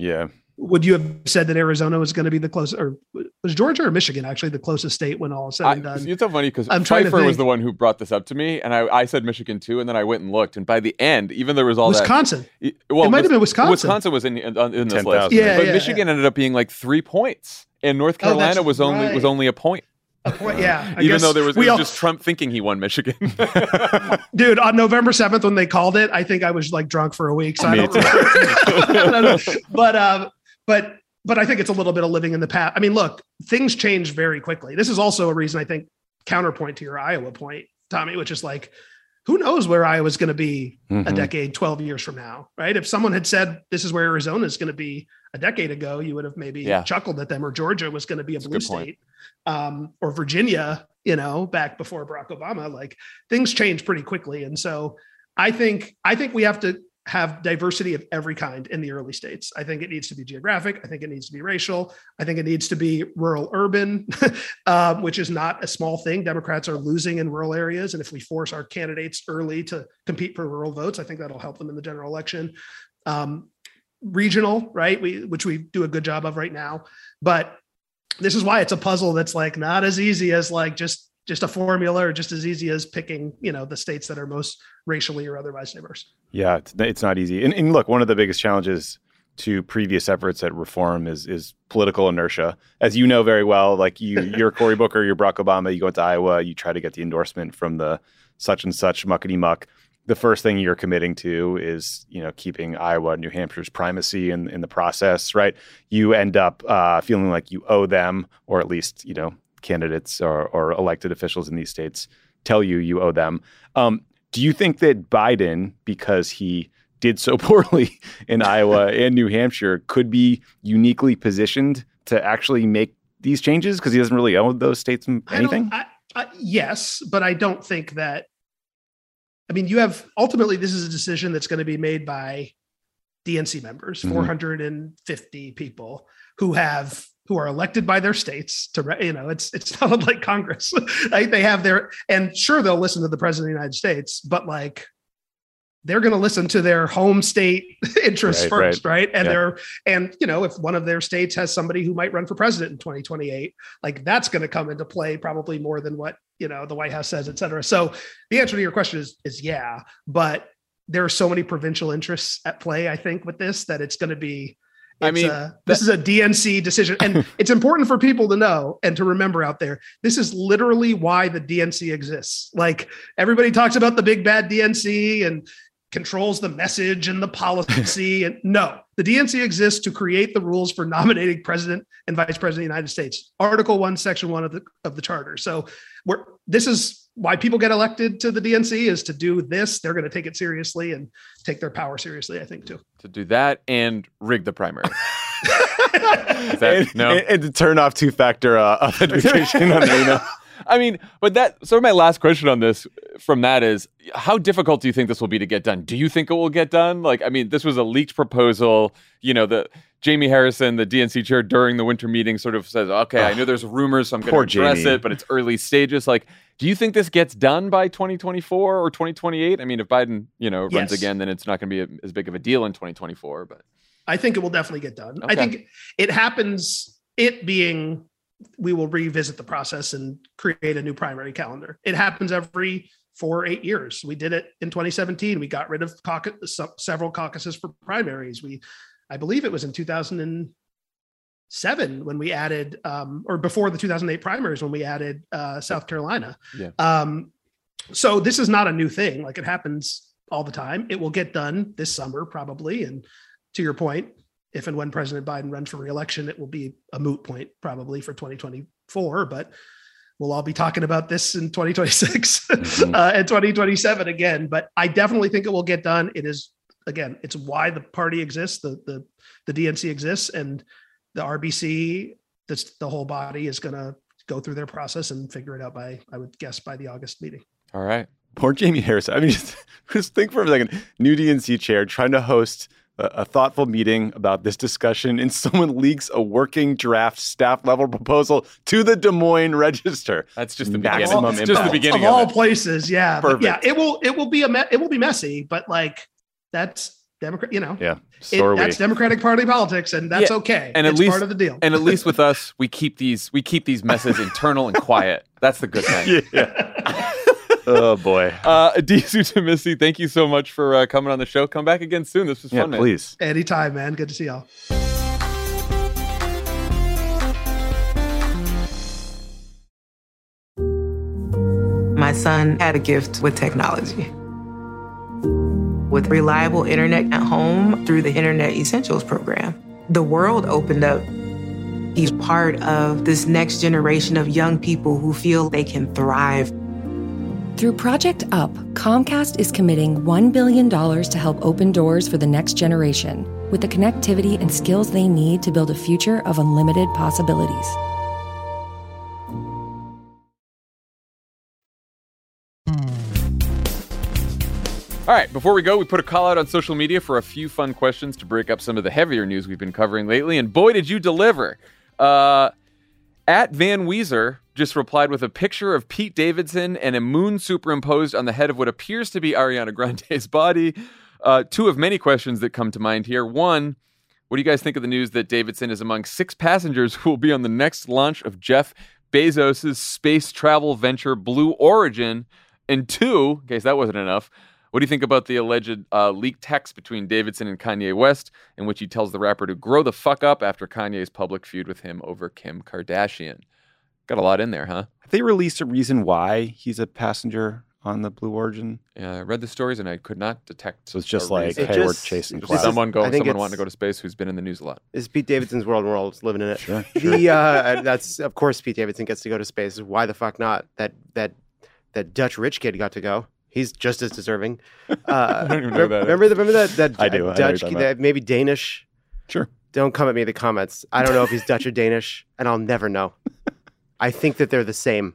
Yeah. would you have said that Arizona was going to be the closest, or was Georgia or Michigan actually the closest state when all is said and done? it's so funny because I'm trying Pfeiffer was the one who brought this up to me, and I, I said Michigan too, and then I went and looked, and by the end, even there was all Wisconsin. that. Well, It might have been Wisconsin. Wisconsin was in in, in this 10,000. list, Yeah, but yeah, Michigan ended up being like three points, and North Oh, Carolina was only was only a point, A point- yeah, I even guess though there was, was all- just Trump thinking he won Michigan. dude on November seventh when they called it. I think I was like drunk for a week, so I Me remember. I don't know. But um, but but I think it's a little bit of living in the past. I mean, look, things change very quickly. This is also a reason I think counterpoint to your Iowa point, Tommy, which is like, who knows where Iowa's going to be a Mhm. decade, 12 years from now, right? If someone had said this is where Arizona is going to be a decade ago, you would have maybe Yeah. chuckled at them, or Georgia was going to be a That's a blue point. state, um, or Virginia, you know, back before Barack Obama. Like things change pretty quickly, and so I think I think we have to have diversity of every kind in the early states. I think it needs to be geographic. I think it needs to be racial. I think it needs to be rural urban, um, which is not a small thing. Democrats are losing in rural areas. And if we force our candidates early to compete for rural votes, I think that'll help them in the general election. Um, regional, right? We, which we do a good job of right now. But this is why it's a puzzle that's like not as easy as like just just a formula or just as easy as picking, you know, the states that are most racially or otherwise diverse. Yeah, it's, it's not easy. And, and look, one of the biggest challenges to previous efforts at reform is is political inertia. As you know very well, like you, you're Cory Booker, you're Barack Obama. You go into Iowa, you try to get the endorsement from the such and such muckety muck. The first thing you're committing to is, you know, keeping Iowa, New Hampshire's primacy in in the process, right? You end up uh, feeling like you owe them, or at least, you know, candidates or, or elected officials in these states tell you you owe them. Um, do you think that Biden, because he did so poorly in Iowa and New Hampshire, could be uniquely positioned to actually make these changes because he doesn't really owe those states m- I don't- anything? I, I, yes, but I don't think that. I mean, you have ultimately this is a decision that's going to be made by DNC members, Mhm. 450 people who have who are elected by their states to you know it's it's not like Congress. like they have their and sure they'll listen to the president of the United States, but like they're going to listen to their home state interests Right, right. first, right? And Yeah. they're and you know if one of their states has somebody who might run for president in 2028, like that's going to come into play probably more than what you know the White House says, et cetera. So the answer to your question is is yeah, but there are so many provincial interests at play. I think with this that it's going to be. I mean, a- this is a DNC decision, and it's important for people to know and to remember out there. This is literally why the DNC exists. Like everybody talks about the big bad DNC and controls the message and the policy. and no, the DNC exists to create the rules for nominating president and vice president of the United States. Article one, section one of the of the charter. So we're this is why people get elected to the DNC is to do this. They're going to take it seriously and take their power seriously, I think, too. to do that and rig the primary. and, that- no? and, and to turn off two factor uh, authentication on the email. I mean, but that sort of my last question on this from that is how difficult do you think this will be to get done? Do you think it will get done? Like, I mean, this was a leaked proposal. You know, the Jamie Harrison, the DNC chair during the winter meeting, sort of says, "Okay, I know there's rumors, so I'm going to address Jamie. it, but it's early stages." Like, do you think this gets done by 2024 or 2028? I mean, if Biden, you know, runs Yes. again, then it's not going to be a, as big of a deal in 2024. But I think it will definitely get done. I think it happens, it being we will revisit the process and create a new primary calendar. It happens every four or eight years. We did it in 2017. We got rid of caucus, several caucuses for primaries. We, I believe it was in 2007 when we added, um, or before the 2008 primaries when we added uh, South Carolina. Yeah. Um, so this is not a new thing. Like it happens all the time. It will get done this summer probably. And to your point, if and when President Biden runs for reelection, it will be a moot point probably for 2024. But we'll all be talking about this in 2026 mm-hmm. uh, and 2027 again. But I definitely think it will get done. It is again, it's why the party exists, the the the DNC exists, and the RBC, that's the whole body is going to go through their process and figure it out by, I would guess, by the August meeting. All right. Poor Jamie Harris. I mean, just, just think for a second. New DNC chair trying to host a, thoughtful meeting about this discussion, and someone leaks a working draft staff level proposal to the Des Moines Register. That's just the maximum. Beginning. Just the beginning of, of all it. places. Yeah, yeah. It will. It will be a. Me- it will be messy, but like that's Democrat, you know, yeah, it, that's Democratic Party politics, and that's yeah. okay. And at it's least part of the deal. And at least with us, we keep these we keep these messes internal and quiet. That's the good thing. yeah. Oh boy, uh, Disu Demissie, thank you so much for uh, coming on the show. Come back again soon. This was yeah, fun. Man. Please, anytime, man. Good to see y'all. My son had a gift with technology with reliable internet at home through the Internet Essentials program. The world opened up. He's part of this next generation of young people who feel they can thrive. Through Project Up, Comcast is committing $1 billion to help open doors for the next generation with the connectivity and skills they need to build a future of unlimited possibilities. All right, before we go, we put a call out on social media for a few fun questions to break up some of the heavier news we've been covering lately. And boy, did you deliver! Uh, at Van Weezer just replied with a picture of Pete Davidson and a moon superimposed on the head of what appears to be Ariana Grande's body. Uh, two of many questions that come to mind here. One, what do you guys think of the news that Davidson is among six passengers who will be on the next launch of Jeff Bezos' space travel venture Blue Origin? And two, in case that wasn't enough, what do you think about the alleged uh, leaked text between Davidson and Kanye West, in which he tells the rapper to grow the fuck up after Kanye's public feud with him over Kim Kardashian? Got a lot in there, huh? Have they released a reason why he's a passenger on the Blue Origin? Yeah, I read the stories and I could not detect. So it's just like, reason. hey, just, we're chasing cloud. Someone go, someone wanting to go to space who's been in the news a lot. Is Pete Davidson's world and we're all living in it. Sure. The uh, that's of course Pete Davidson gets to go to space. Why the fuck not? That that that Dutch rich kid got to go. He's just as deserving. Uh, I don't even know that. Remember, the, remember that that I do. I Dutch, that maybe Danish. Sure. Don't come at me in the comments. I don't know if he's Dutch or Danish, and I'll never know. I think that they're the same.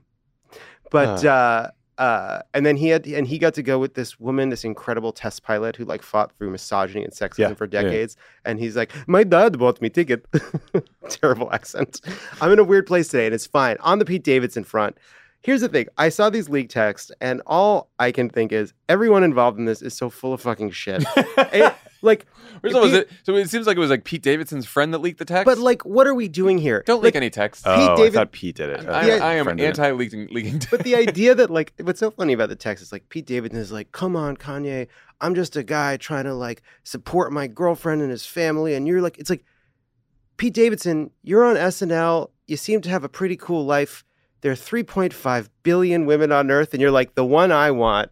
But uh, uh, and then he had and he got to go with this woman, this incredible test pilot who like fought through misogyny and sexism Yeah, for yeah, yeah. decades. And he's like, my dad bought me ticket. Terrible accent. I'm in a weird place today, and it's fine. On the Pete Davidson front, here's the thing: I saw these leak texts, and all I can think is everyone involved in this is so full of fucking shit. It- like, First of all, Pete- it, so it seems like it was like Pete Davidson's friend that leaked the text. but like, what are we doing here? don't like, leak any texts. Oh, I thought Pete did it. I, yeah, I am friend did it. anti-leaking leaking. But the idea that like what's so funny about the text is like Pete Davidson is like, come on, Kanye, I'm just a guy trying to like support my girlfriend and his family, and you're like, it's like, Pete Davidson, you're on SNL, you seem to have a pretty cool life. There are 3.5 billion women on Earth, and you're like, the one I want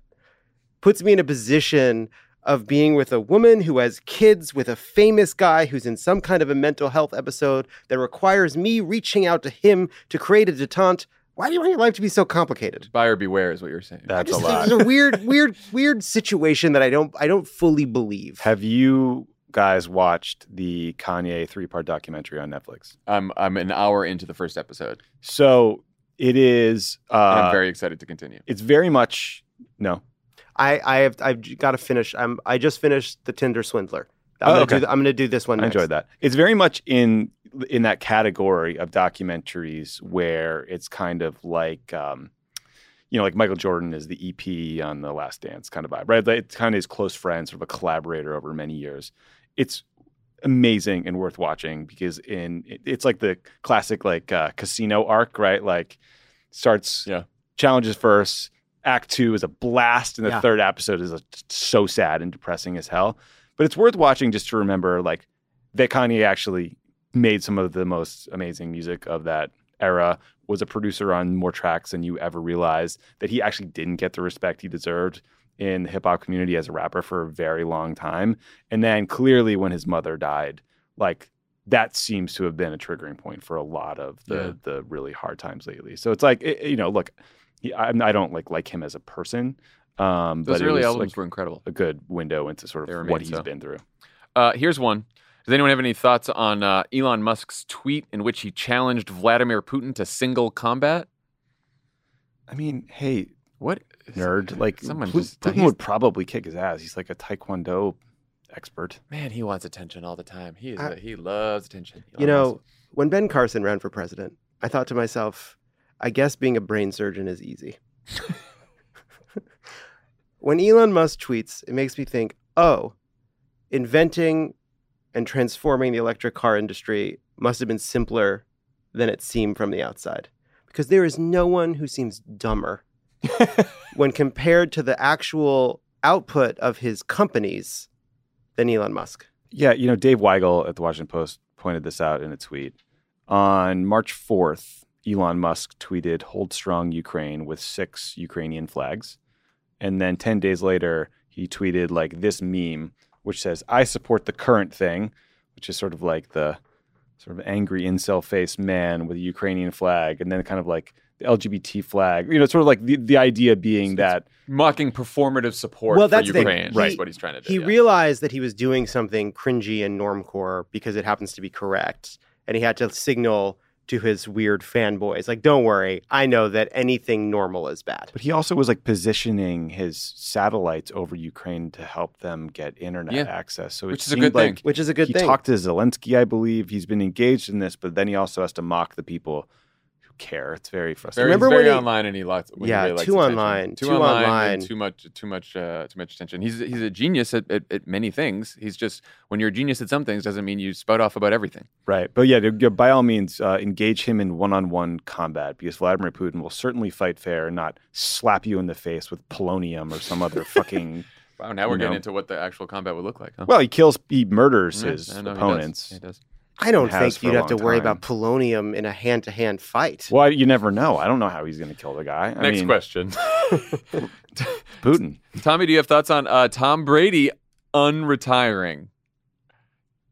puts me in a position of being with a woman who has kids with a famous guy who's in some kind of a mental health episode that requires me reaching out to him to create a detente. Why do you want your life to be so complicated? Buyer beware is what you're saying. That's a lot. It's a weird, weird, weird situation that I don't, I don't fully believe. Have you guys watched the Kanye three part documentary on Netflix? I'm I'm an hour into the first episode. So it is. Uh, I'm very excited to continue. it's very much no. I, I have, I've got to finish. I'm, I just finished the Tinder Swindler. I'm, Oh, gonna, okay. do, the- I'm gonna do this one. I next. enjoyed that. It's very much in in that category of documentaries where it's kind of like um, you know, like Michael Jordan is the EP on The Last Dance kind of vibe, right? It's kind of his close friend, sort of a collaborator over many years. It's amazing and worth watching because in it's like the classic like uh, casino arc, right? Like starts Yeah. challenges first. Act two is a blast, and the Yeah. third episode is uh so sad and depressing as hell. But it's worth watching just to remember, like that Kanye actually made some of the most amazing music of that era. Was a producer on more tracks than you ever realized. That he actually didn't get the respect he deserved in the hip hop community as a rapper for a very long time. And then clearly, when his mother died, like that seems to have been a triggering point for a lot of the Yeah. the really hard times lately. So it's like it, you know, look, he, I, I don't like like him as a person, um, Those but early albums like were incredible. a good window into sort of what he's so. been through. Uh, here's one. Does anyone have any thoughts on uh, Elon Musk's tweet in which he challenged Vladimir Putin to single combat? I mean, hey, What nerd, like Someone Pu- just- Putin would probably kick his ass. He's like a taekwondo expert. Man, he wants attention all the time. He is I- he loves attention. You Elon know, Musk. when Ben Carson ran for president, I thought to myself, I guess being a brain surgeon is easy. when Elon Musk tweets, it makes me think, oh, inventing and transforming the electric car industry must have been simpler than it seemed from the outside. Because there is no one who seems dumber when compared to the actual output of his companies than Elon Musk. Yeah, you know, Dave Weigel at the Washington Post pointed this out in a tweet. On March 4th, Elon Musk tweeted, Hold strong Ukraine with six Ukrainian flags. And then 10 days later, he tweeted like this meme, which says, I support the current thing, which is sort of like the sort of angry incel faced man with a Ukrainian flag. And then kind of like LGBT flag, you know, sort of like the, the idea being that mocking performative support Well, that's the thing. Ukraine. He- Right, what he's trying to do. he yeah. realized that he was doing something cringy and normcore because it happens to be correct and he had to signal to his weird fanboys like don't worry i know that anything normal is bad But he also was like positioning his satellites over Ukraine to help them get internet Yeah. access. So Which is a seemed good thing. like which is a good he thing talked to Zelensky, I believe. He's been engaged in this, but then he also has to mock the people who care. It's very frustrating. Very, Remember he's very when he- online and he likes when he Yeah, really too attention. online, too, too online, online. too much, too much, uh, too much attention. He's he's a genius at, at, at many things. He's just when you're a genius at some things doesn't mean you spout off about everything. Right. But yeah, to- by all means, uh, engage him in one on one combat because Vladimir Putin will certainly fight fair and not slap you in the face with polonium or some other fucking. Wow, now we're You getting into what the actual combat would look like. Huh? Well, he kills, he murders Yeah, his I know he does. opponents. He does. I don't think you'd have to worry time. about polonium in a hand-to-hand fight Well, you never know. I don't know how he's going to kill the guy. I Next mean, question. Putin. Tommy, do you have thoughts on uh, Tom Brady unretiring?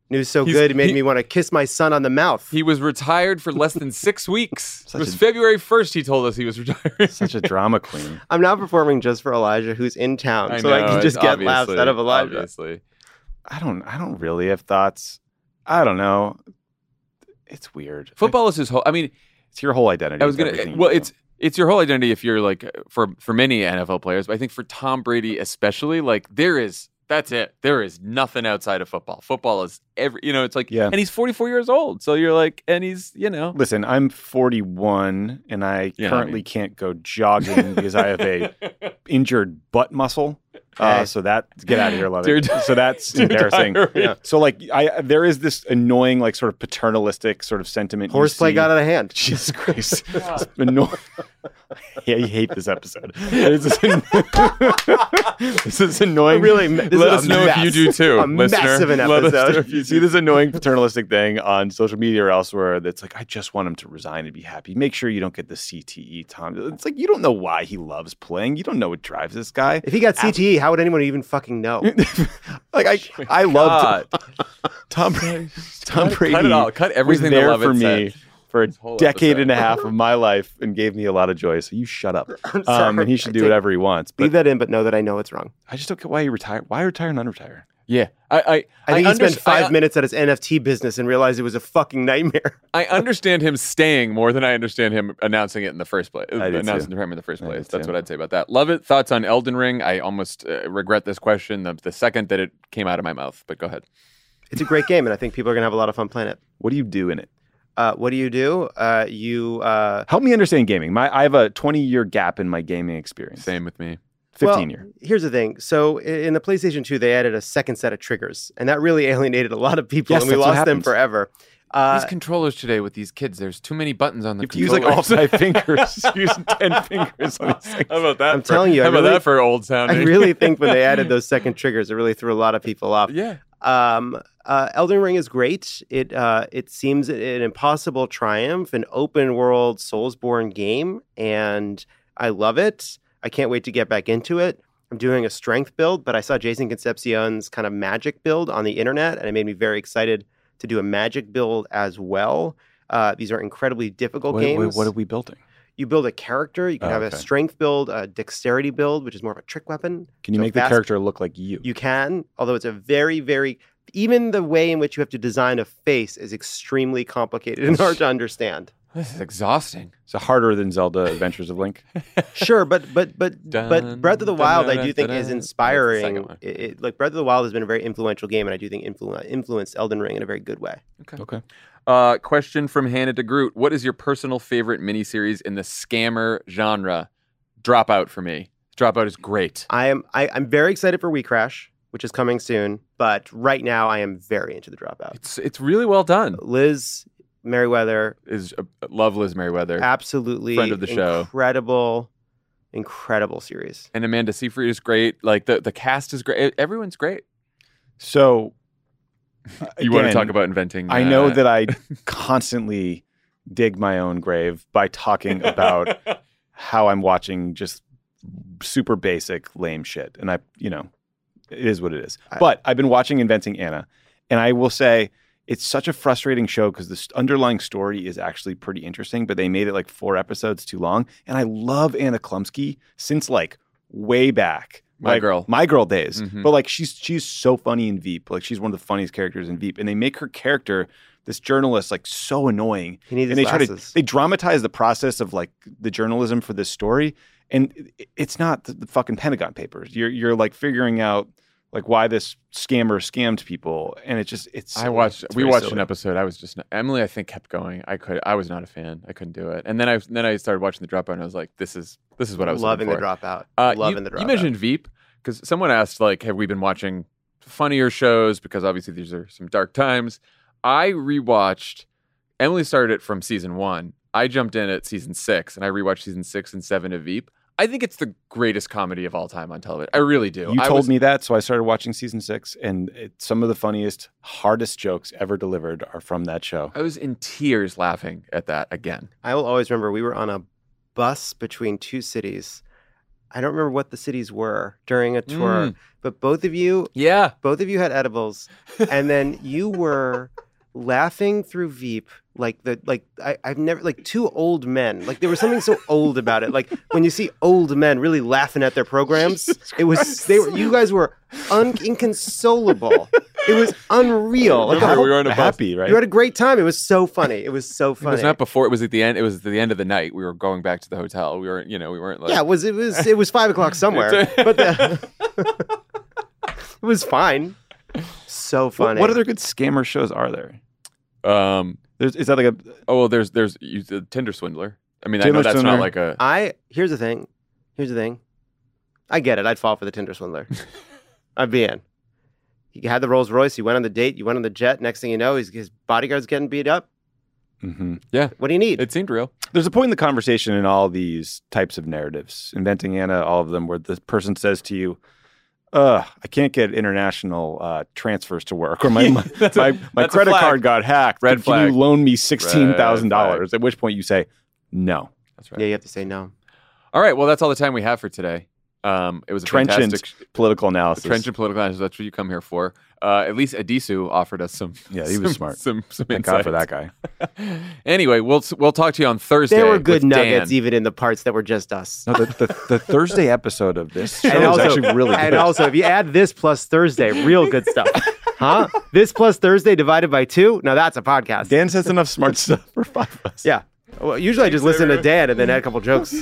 news so He's- good it made he- me want to kiss my son on the mouth He was retired for less than six weeks. Such it was a- February 1st he told us he was retiring. Such a drama queen. i'm now performing just for elijah who's in town so i can just get laughs out of elijah Obviously. I don't. I don't really have thoughts. I don't know. It's weird. Football is his whole. I mean, It's your whole identity. I was gonna. you Well, it's it's your whole identity if you're like for for many NFL players, but I think for Tom Brady especially, like there is that's it. There is nothing outside of football. Football is every. You know, it's like Yeah. and he's 44 years old, so you're like, and he's you know. Listen, I'm 41 and I Yeah, I currently mean- can't go jogging because I have a injured butt muscle. Uh, so that get out of here, love Dear it. So that's embarrassing. Yeah. So like, I there is this annoying, like, sort of paternalistic sort of sentiment. horseplay see- got out of hand Jesus Christ. Anno- yeah, you hate this episode. It's just an- this is annoying. Really, this Let is us a know if you do too. A listener. mess of an Let us know episode. if you see this annoying paternalistic thing on social media or elsewhere that's like, I just want him to resign and be happy. Make sure you don't get the CTE, Tom. It's like, you don't know why he loves playing. You don't know what drives this guy. if he got cte how would anyone even fucking know like, I, I love Tom, Tom Cut- Brady. cut it all. Cut everything there for me said. for a decade episode. and a half of my life and gave me a lot of joy. So you shut up. I'm Um, and he should do whatever he wants. leave that in but know that i know it's wrong I just don't get why you retire. Why retire and unretire? Yeah, I I I think he spent five I- minutes at his NFT business and realized it was a fucking nightmare. I understand him staying more than I understand him announcing it in the first place. I do announcing too. the him in the first place. That's too. what I'd say about that. Love it. Thoughts on Elden Ring? I almost uh, regret this question the, the second that it came out of my mouth. But go ahead. It's a great game, and I think people are gonna have a lot of fun playing it. What do you do in it? Uh, what do you do? Uh, you uh, Help me understand gaming. My I have a 20 year gap in my gaming experience. Same with me. 15 well, year. Here's the thing. So in the PlayStation 2, they added a second set of triggers, and that really alienated a lot of people, Yes, and we that's what lost them forever. Uh, these controllers today with these kids, there's too many buttons on the You use like all five fingers, use 10 fingers on these things. How about that? I'm for- telling you, I How about really- that for old sounding? I really think when they added those second triggers, it really threw a lot of people off. yeah. Um, uh, Elden Ring is great. It uh, it seems an impossible triumph, an open world Soulsborne game, and I love it. I can't wait to get back into it. I'm doing a strength build, but I saw Jason Concepcion's kind of magic build on the internet, and it made me very excited to do a magic build as well. Uh, these are incredibly difficult Wait, wait, games. what are we building? you build a character. You can Oh, have okay. a strength build, a dexterity build, which is more of a trick weapon. Can you So make the character look like you? You can, although it's a very, very even the way in which you have to design a face is extremely complicated and hard to understand. This is exhausting. So harder than Zelda Adventures of Link. Sure, but but but Dun, but Breath of the Wild, dun, I do dun, think dun, is inspiring. That's the second one. It, it- like Breath of the Wild has been a very influential game, and I do think influ- influenced Elden Ring in a very good way. Okay. Uh, question from Hannah de Groot: What is your personal favorite miniseries in the scammer genre? Dropout for me. Dropout is great. I am I, I'm very excited for We Crash, which is coming soon. But right now, I am very into the Dropout. It's it's really well done. Liz Meriwether, Is uh, love Liz Meriwether absolutely Friend of the show. incredible, incredible series. and Amanda Seyfried is great. Like the the cast is great. Everyone's great. So You want to talk about inventing? I know uh, that I constantly dig my own grave by talking about how I'm watching just super basic lame shit. And I, you know, it is what it is. I- but I've been watching Inventing Anna, and I will say it's such a frustrating show because the underlying story is actually pretty interesting, but they made it like four episodes too long. And I love Anna Chlumsky since like way back. My like, Girl. my girl days. Mhm. But like she's she's so funny in Veep. Like she's one of the funniest characters in Veep, and they make her character, this journalist, like so annoying He needs and his they try glasses. to they dramatize the process of like the journalism for this story and it's not the, the fucking pentagon papers you're you're like figuring out like why this scammer scammed people and it just it's I watched. It's we watched silly. an episode. I was just Emily. I think kept going. I could. I was not a fan. I couldn't do it. And then I then I started watching the Dropout, and I was like, this is this is what I was loving looking the dropout. Uh, loving you, the dropout. you mentioned Veep because someone asked, like, have we been watching funnier shows? Because obviously these are some dark times. I rewatched. Emily started it from season one. I jumped in at season six, and I rewatched season six and seven of Veep. I think it's the greatest comedy of all time on television. I really do. you I told was- me that so i started watching season six and it, some of the funniest hardest jokes ever delivered are from that show I was in tears laughing at that again. I will always remember we were on a bus between two cities. I don't remember what the cities were during a tour, Mm. but both of you, Yeah. both of you had edibles, and then you were laughing through Veep like the like I, I've never like two old men. Like there was something so old about it. Like when you see old men really laughing at their programs, it was they were you guys were un, inconsolable. It was unreal. Like whole- we were on a happy right you had a great time. It was so funny. It was so funny. It was not before. It was at the end. It was at the end of the night. We were going back to the hotel. We weren't. You know, we weren't like. Yeah, it was it was it was five o'clock somewhere, but the, it was fine. So what, funny. what other good scammer shows are there Um. There's, is that like a Oh well. There's there's you, the Tinder swindler. I mean, I know that's swindler. not like a. I here's the thing. Here's the thing. I get it. I'd fall for the Tinder swindler. I'd be in. He had the Rolls Royce. He went on the date. You went on the jet. Next thing you know, he's, his bodyguard's getting beat up. Mhm. Yeah. What do you need? It seemed real. There's a point in the conversation in all these types of narratives, inventing Anna, all of them, where the person says to you, "Uh, I can't get international uh, transfers to work, or my my, That's a- my, my credit card got hacked. Red Can flag. you loan me sixteen thousand dollars? At which point you say, "No." That's right. yeah, you have to say no. All right. Well, that's all the time we have for today. Um. It was a Trenchant fantastic political analysis. trenchant political analysis. That's what you come here for. Uh. At least Addisu offered us some. Yeah, he was some- smart. Some some Thank God for that guy. anyway, we'll we'll talk to you on Thursday. There were good nuggets, Dan. even in the parts that were just us. No, the, the, the Thursday episode of this show And is also- actually really good. And also, if you add this plus Thursday, real good stuff. Huh? This plus Thursday divided by two? Now that's a podcast. Dan says enough smart stuff for five of us. Yeah. Well, usually I just listen to Dan and then add a couple jokes.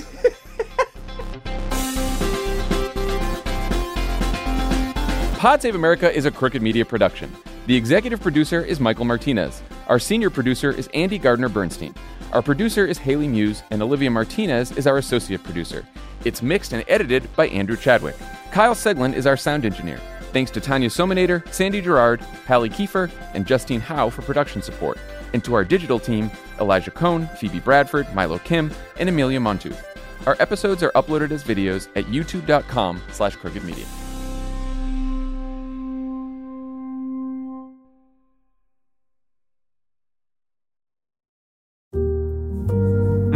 Pod Save America is a Crooked Media production. The executive producer is Michael Martinez. Our senior producer is Andy Gardner Bernstein. Our producer is Haley Muse, and Olivia Martinez is our associate producer. It's mixed and edited by Andrew Chadwick. Kyle Seglin is our sound engineer. Thanks to Tanya Somanader, Sandy Girard, Hallie Kiefer, and Justine Howe for production support. And to our digital team, Elijah Cohn, Phoebe Bradford, Milo Kim, and Amelia Montooth. Our episodes are uploaded as videos at youtube.com slash crooked